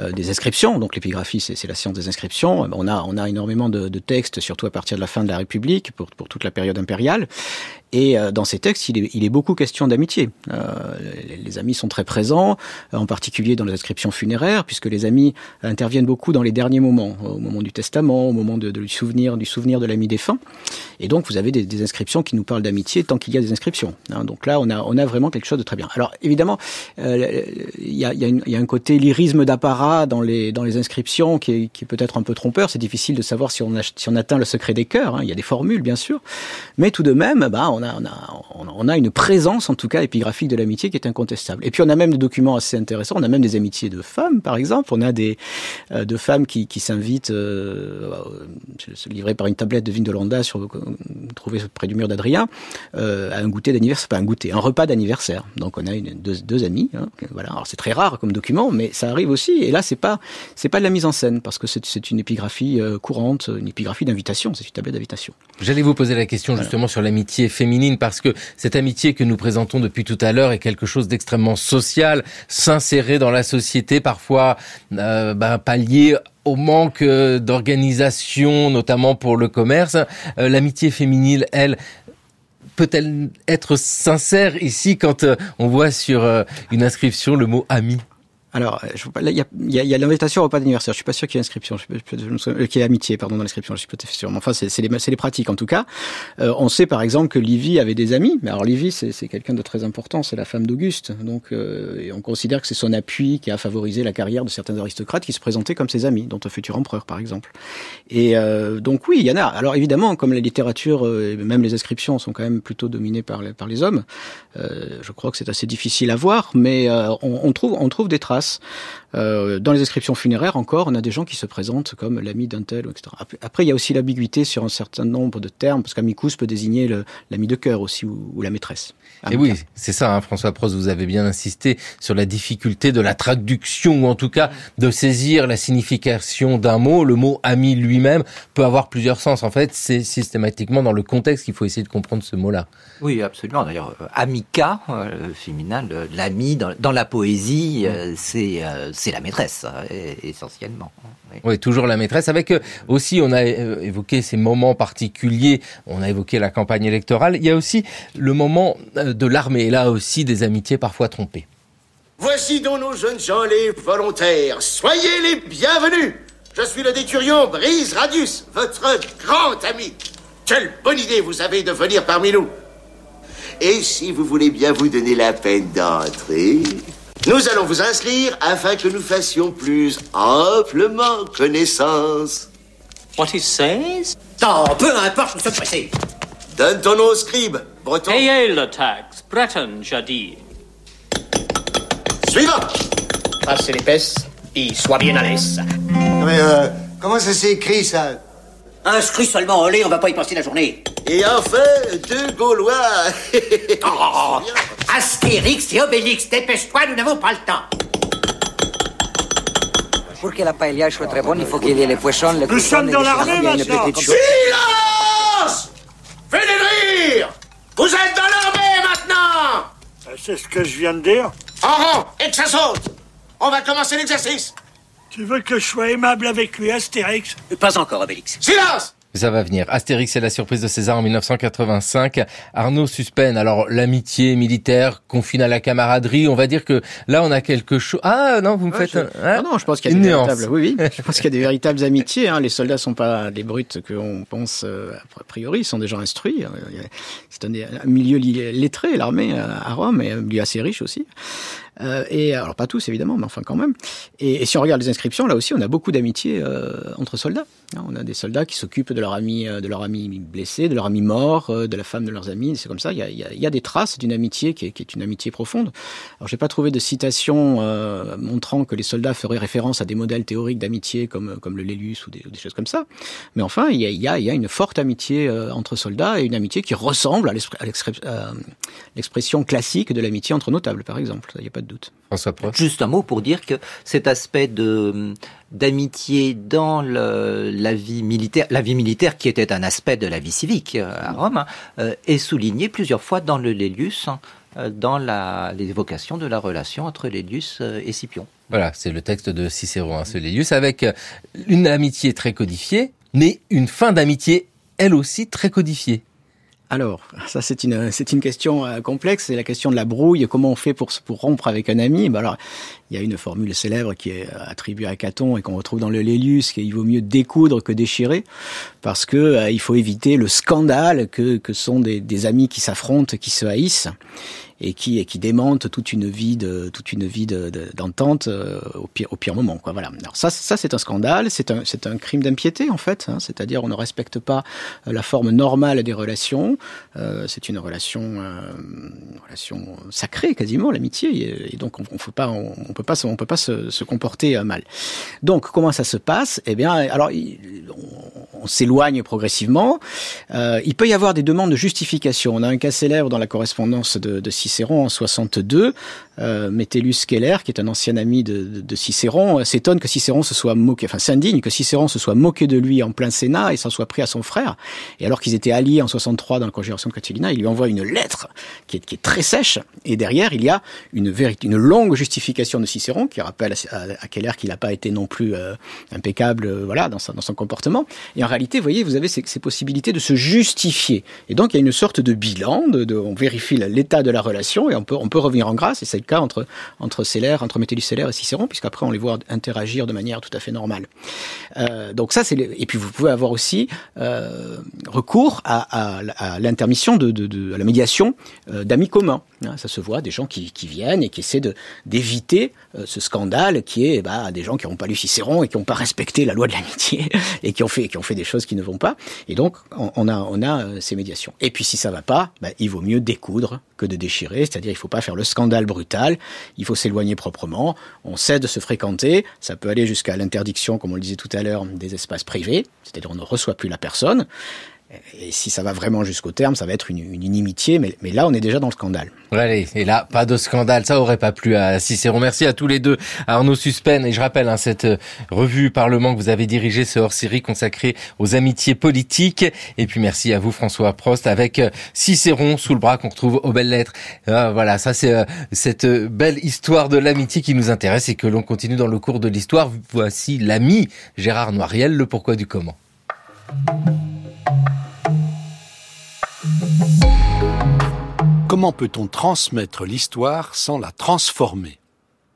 euh, des inscriptions. Donc l'épigraphie, c'est la science des inscriptions. On a, on a énormément de, de, textes, surtout à partir de la fin de la République, pour, pour toute la période impériale. Et euh, dans ces textes, il est, beaucoup question d'amitié. Euh, les, amis sont très présents, en particulier dans les inscriptions funéraires, puisque les amis interviennent beaucoup dans les derniers moments, au moment du testament, au moment du souvenir, du souvenir de l'ami défunt. Et donc, vous avez des, inscriptions qui nous parlent d'amitié tant qu'il y a des inscriptions. Hein. Donc là, on a, vraiment quelque chose de très bien. Alors évidemment, euh, il y, a, un côté lyrisme d'apparat dans les, dans les inscriptions qui est, peut-être un peu trompeur. C'est difficile de savoir si on, a, si on atteint le secret des cœurs. Hein. Il y a des formules, bien sûr. Mais tout de même, bah, on, a, on, a, on a une présence, en tout cas, épigraphique de l'amitié qui est incontestable. Et puis, on a même des documents assez intéressants. On a même des amitiés de femmes, par exemple. On a des euh, de femmes qui, qui s'invitent, euh, livrées par une tablette de Vine de Landa, sur, euh, trouvée près du mur d'Adrien, euh, à un goûter d'anniversaire, pas un goûter, un repas d'anniversaire. Donc, on a une, deux, deux amis. Hein, voilà. Alors c'est très rare comme document, mais ça arrive aussi. Et là, c'est pas c'est pas de la mise en scène parce que c'est une épigraphie euh, courante, une épigraphie d'invitation. C'est une tablette d'invitation. J'allais vous poser la question justement voilà. sur l'amitié féminine parce que cette amitié que nous présentons depuis tout à l'heure est quelque chose d'extrêmement social, s'insérer dans la société, parfois euh, pallier au manque euh, d'organisation, notamment pour le commerce. Euh, L'amitié féminine, elle, peut-elle être sincère ici quand euh, on voit sur une inscription le mot ami? Alors, là, il y a, l'invitation au repas d'anniversaire. Je suis pas sûr qu'il y ait inscription, euh, qu'il y ait amitié, pardon, dans l'inscription. Je suis pas sûr. Mais enfin, c'est les, pratiques en tout cas. Euh, on sait par exemple que Livy avait des amis. Mais alors Livy, c'est quelqu'un de très important. C'est la femme d'Auguste. Donc, euh, et on considère que c'est son appui qui a favorisé la carrière de certains aristocrates qui se présentaient comme ses amis, dont un futur empereur, par exemple. Et euh, donc oui, il y en a. Alors évidemment, comme la littérature, euh, même les inscriptions sont quand même plutôt dominées par les, hommes. Euh, je crois que c'est assez difficile à voir, mais on trouve des traces traces. Euh, dans les inscriptions funéraires encore, on a des gens qui se présentent comme l'ami d'un tel, etc. Après, il y a aussi l'ambiguïté sur un certain nombre de termes, parce qu'amicus peut désigner l'ami de cœur aussi, ou, la maîtresse. Et oui, c'est ça, hein, François Prost, vous avez bien insisté sur la difficulté de la traduction, ou en tout cas de saisir la signification d'un mot. Le mot ami lui-même peut avoir plusieurs sens. En fait, c'est systématiquement dans le contexte qu'il faut essayer de comprendre ce mot-là. Oui, absolument. D'ailleurs, euh, amica, euh, féminin, l'ami dans, dans, la poésie, euh, c'est c'est la maîtresse, essentiellement. Oui. toujours la maîtresse. Avec aussi, on a évoqué ces moments particuliers, on a évoqué la campagne électorale. Il y a aussi le moment de l'armée, et là aussi des amitiés parfois trompées. Voici donc nos jeunes gens, les volontaires. Soyez les bienvenus. Je suis le déturion Brise Radius, votre grand ami. Quelle bonne idée vous avez de venir parmi nous. Et si vous voulez bien vous donner la peine d'entrer, nous allons vous inscrire afin que nous fassions plus amplement connaissance. What he says? Oh, peu importe, je suis pressé. Donne ton nom au scribe, breton. Ayez le tax, breton, jadis. Suivant. Passez l'épaisse et sois bien à l'aise. Mais euh, comment ça s'écrit, ça? Inscrit seulement au lait, on va pas y passer la journée. Et enfin, deux Gaulois. oh, Astérix et Obélix, dépêche-toi, nous n'avons pas le temps. Pour que la paella soit très bonne, il faut qu'il y ait les poissons, les Nous sommes dans l'armée maintenant. Silence Venez de rire Vous êtes dans l'armée maintenant euh, C'est ce que je viens de dire. En rang, et que ça saute On va commencer l'exercice tu veux que je sois aimable avec lui, Astérix? Pas encore, Obélix. Silence ça va venir. Astérix et la surprise de César en 1985. Arnaud Suspen. Alors, l'amitié militaire confine à la camaraderie. On va dire que là, on a quelque chose. Ah, non, vous me faites un... Hein? Non, je pense qu'il y a des véritables, oui, oui. Je pense qu'il y a des véritables amitiés, hein. Les soldats sont pas les brutes qu'on pense, euh, a priori. Ils sont des gens instruits. C'est un, un milieu lettré, l'armée à Rome, et un milieu assez riche aussi. Euh, et alors pas tous évidemment, mais enfin quand même. Et, si on regarde les inscriptions, là aussi, on a beaucoup d'amitié euh, entre soldats. Hein, on a des soldats qui s'occupent de leur ami, euh, de leur ami blessé, de leur ami mort, de la femme de leurs amis. C'est comme ça. Il y a, des traces d'une amitié qui est, une amitié profonde. Alors j'ai pas trouvé de citation montrant que les soldats feraient référence à des modèles théoriques d'amitié comme le Lélius ou des, choses comme ça. Mais enfin, il y a, une forte amitié entre soldats et une amitié qui ressemble à l'expression classique de l'amitié entre notables, par exemple. De doute. François Prost. Juste un mot pour dire que cet aspect de d'amitié dans le, la vie militaire, la vie militaire qui était un aspect de la vie civique euh, à Rome, euh, est souligné plusieurs fois dans le Lélius, hein, euh, dans l'évocation de la relation entre Lélius et Scipion. Voilà, c'est le texte de Cicéron, hein, ce Lélius, avec une amitié très codifiée, mais une fin d'amitié, elle aussi très codifiée. Alors, ça c'est une c'est une question euh, complexe, c'est la question de la brouille. Comment on fait pour pour rompre avec un ami? Ben alors, il y a une formule célèbre qui est euh, attribuée à Caton et qu'on retrouve dans le Lélius, qu'il vaut mieux découdre que déchirer, parce que euh, il faut éviter le scandale que que sont des, des amis qui s'affrontent, qui se haïssent et qui et qui démente toute une vie de toute une vie d'entente de, euh, au pire au pire moment quoi voilà. Alors ça ça c'est un scandale c'est un c'est un crime d'impiété en fait hein, c'est-à-dire on ne respecte pas euh, la forme normale des relations euh, c'est une relation relation sacrée quasiment l'amitié et, donc on, on peut pas on, on, peut pas on peut pas se, comporter mal. Donc comment ça se passe? Eh bien alors on s'éloigne progressivement. Il peut y avoir des demandes de justification. On a un cas célèbre dans la correspondance de, de Cicéron en 62, euh, Metellus Keller, qui est un ancien ami de, de, de Cicéron, euh, s'étonne que Cicéron se soit moqué, enfin s'indigne que Cicéron se soit moqué de lui en plein Sénat et s'en soit pris à son frère. Et alors qu'ils étaient alliés en 63 dans la conjuration de Catilina, il lui envoie une lettre qui est, qui est très sèche. Et derrière, il y a une, une longue justification de Cicéron qui rappelle à, à Keller qu'il n'a pas été non plus euh, impeccable, euh, voilà, dans, sa, dans son comportement. Et en réalité, vous voyez, vous avez ces, ces, possibilités de se justifier. Et donc, il y a une sorte de bilan, de, de on vérifie l'état de la relation et on peut, on peut revenir en grâce. Cas entre, entre Célère, entre Métellus Célère et Cicéron, puisqu'après on les voit interagir de manière tout à fait normale. Euh, donc ça, c'est et puis vous pouvez avoir aussi euh, recours à, l'intermission de, à la médiation euh, d'amis communs. Hein, ça se voit des gens qui, qui viennent et qui essaient d'éviter euh, ce scandale qui est bah, des gens qui n'ont pas lu Cicéron et qui n'ont pas respecté la loi de l'amitié et qui ont fait qui ont fait des choses qui ne vont pas. Et donc, on, a, on a euh, ces médiations. Et puis, si ça va pas, bah, il vaut mieux découdre que de déchirer. C'est-à-dire, il faut pas faire le scandale brutal. Il faut s'éloigner proprement. On cesse de se fréquenter. Ça peut aller jusqu'à l'interdiction, comme on le disait tout à l'heure, des espaces privés. C'est-à-dire, on ne reçoit plus la personne. Et si ça va vraiment jusqu'au terme, ça va être une, une inimitié, mais, là, on est déjà dans le scandale. Allez, et là, pas de scandale, ça aurait pas plu à Cicéron. Merci à tous les deux, à Arnaud Suspen, et je rappelle hein, cette euh, revue Parlement que vous avez dirigée, ce hors-série consacré aux amitiés politiques. Et puis merci à vous, François Prost, avec euh, Cicéron sous le bras qu'on retrouve aux belles lettres. Ah, voilà, ça c'est euh, cette belle histoire de l'amitié qui nous intéresse et que l'on continue dans le cours de l'histoire. Voici l'ami Gérard Noiriel, le pourquoi du comment. Comment peut-on transmettre l'histoire sans la transformer?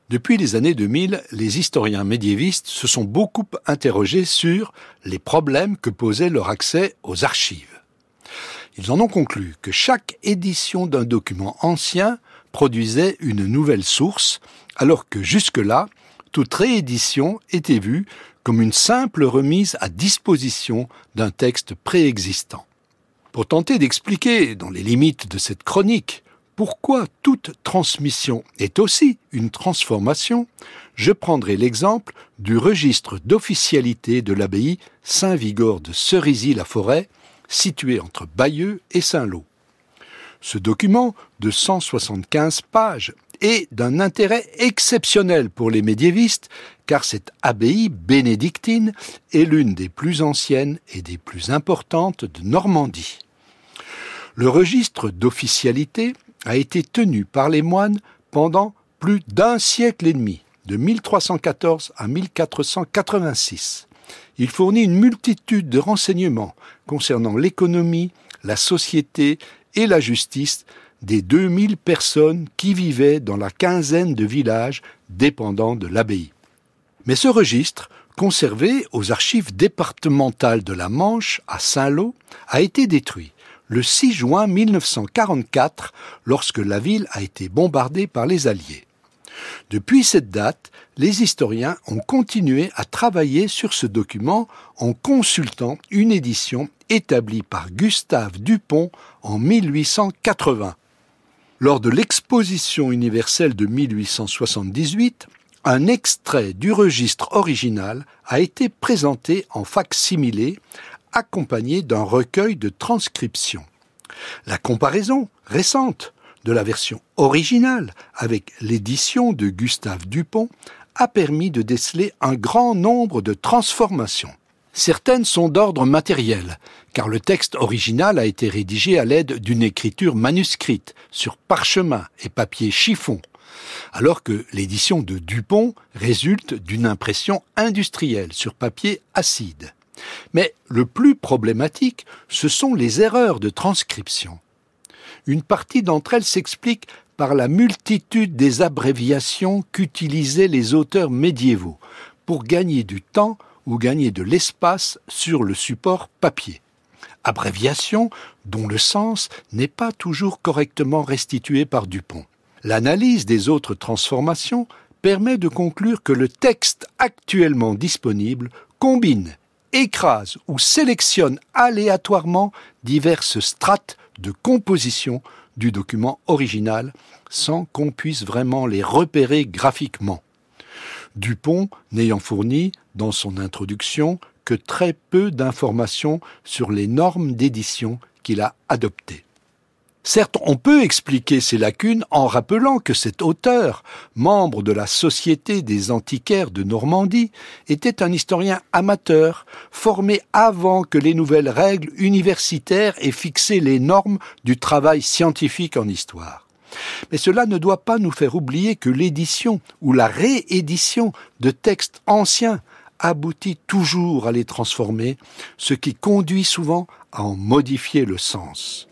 Depuis les années 2000, les historiens médiévistes se sont beaucoup interrogés sur les problèmes que posait leur accès aux archives. Ils en ont conclu que chaque édition d'un document ancien produisait une nouvelle source, alors que jusque-là, toute réédition était vue comme une simple remise à disposition d'un texte préexistant. Pour tenter d'expliquer, dans les limites de cette chronique, pourquoi toute transmission est aussi une transformation, je prendrai l'exemple du registre d'officialité de l'abbaye Saint-Vigor de Cerisy-la-Forêt, situé entre Bayeux et Saint-Lô. Ce document, de 175 pages, est d'un intérêt exceptionnel pour les médiévistes, car cette abbaye bénédictine est l'une des plus anciennes et des plus importantes de Normandie. Le registre d'officialité a été tenu par les moines pendant plus d'un siècle et demi, de 1314 à 1486. Il fournit une multitude de renseignements concernant l'économie, la société et la justice des 2000 personnes qui vivaient dans la quinzaine de villages dépendants de l'abbaye. Mais ce registre, conservé aux archives départementales de la Manche à Saint-Lô, a été détruit le 6 juin 1944 lorsque la ville a été bombardée par les Alliés. Depuis cette date, les historiens ont continué à travailler sur ce document en consultant une édition établie par Gustave Dupont en 1880. Lors de l'exposition universelle de 1878, un extrait du registre original a été présenté en fac-similé, accompagné d'un recueil de transcriptions. La comparaison récente de la version originale avec l'édition de Gustave Dupont a permis de déceler un grand nombre de transformations. Certaines sont d'ordre matériel, car le texte original a été rédigé à l'aide d'une écriture manuscrite sur parchemin et papier chiffon, alors que l'édition de Dupont résulte d'une impression industrielle sur papier acide. Mais le plus problématique, ce sont les erreurs de transcription. Une partie d'entre elles s'explique par la multitude des abréviations qu'utilisaient les auteurs médiévaux pour gagner du temps ou gagner de l'espace sur le support papier. Abréviation dont le sens n'est pas toujours correctement restitué par Dupont. L'analyse des autres transformations permet de conclure que le texte actuellement disponible combine, écrase ou sélectionne aléatoirement diverses strates de composition du document original sans qu'on puisse vraiment les repérer graphiquement. Dupont n'ayant fourni, dans son introduction, que très peu d'informations sur les normes d'édition qu'il a adoptées. Certes, on peut expliquer ces lacunes en rappelant que cet auteur, membre de la Société des antiquaires de Normandie, était un historien amateur, formé avant que les nouvelles règles universitaires aient fixé les normes du travail scientifique en histoire. Mais cela ne doit pas nous faire oublier que l'édition ou la réédition de textes anciens aboutit toujours à les transformer, ce qui conduit souvent à en modifier le sens.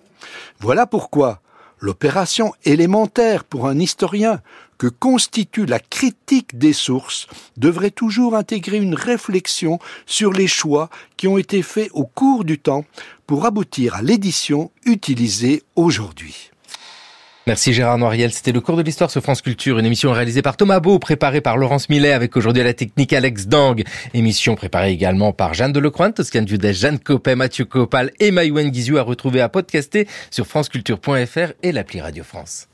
Voilà pourquoi l'opération élémentaire pour un historien que constitue la critique des sources devrait toujours intégrer une réflexion sur les choix qui ont été faits au cours du temps pour aboutir à l'édition utilisée aujourd'hui. Merci Gérard Noiriel. C'était le cours de l'histoire sur France Culture, une émission réalisée par Thomas Beau, préparée par Laurence Millet, avec aujourd'hui à la technique Alex Dang. Émission préparée également par Jeanne Delecroix, Toscane Dudès, Jeanne Copet, Mathieu Copal et Maïwen Guizou à retrouver à podcaster sur franceculture.fr et l'appli Radio France.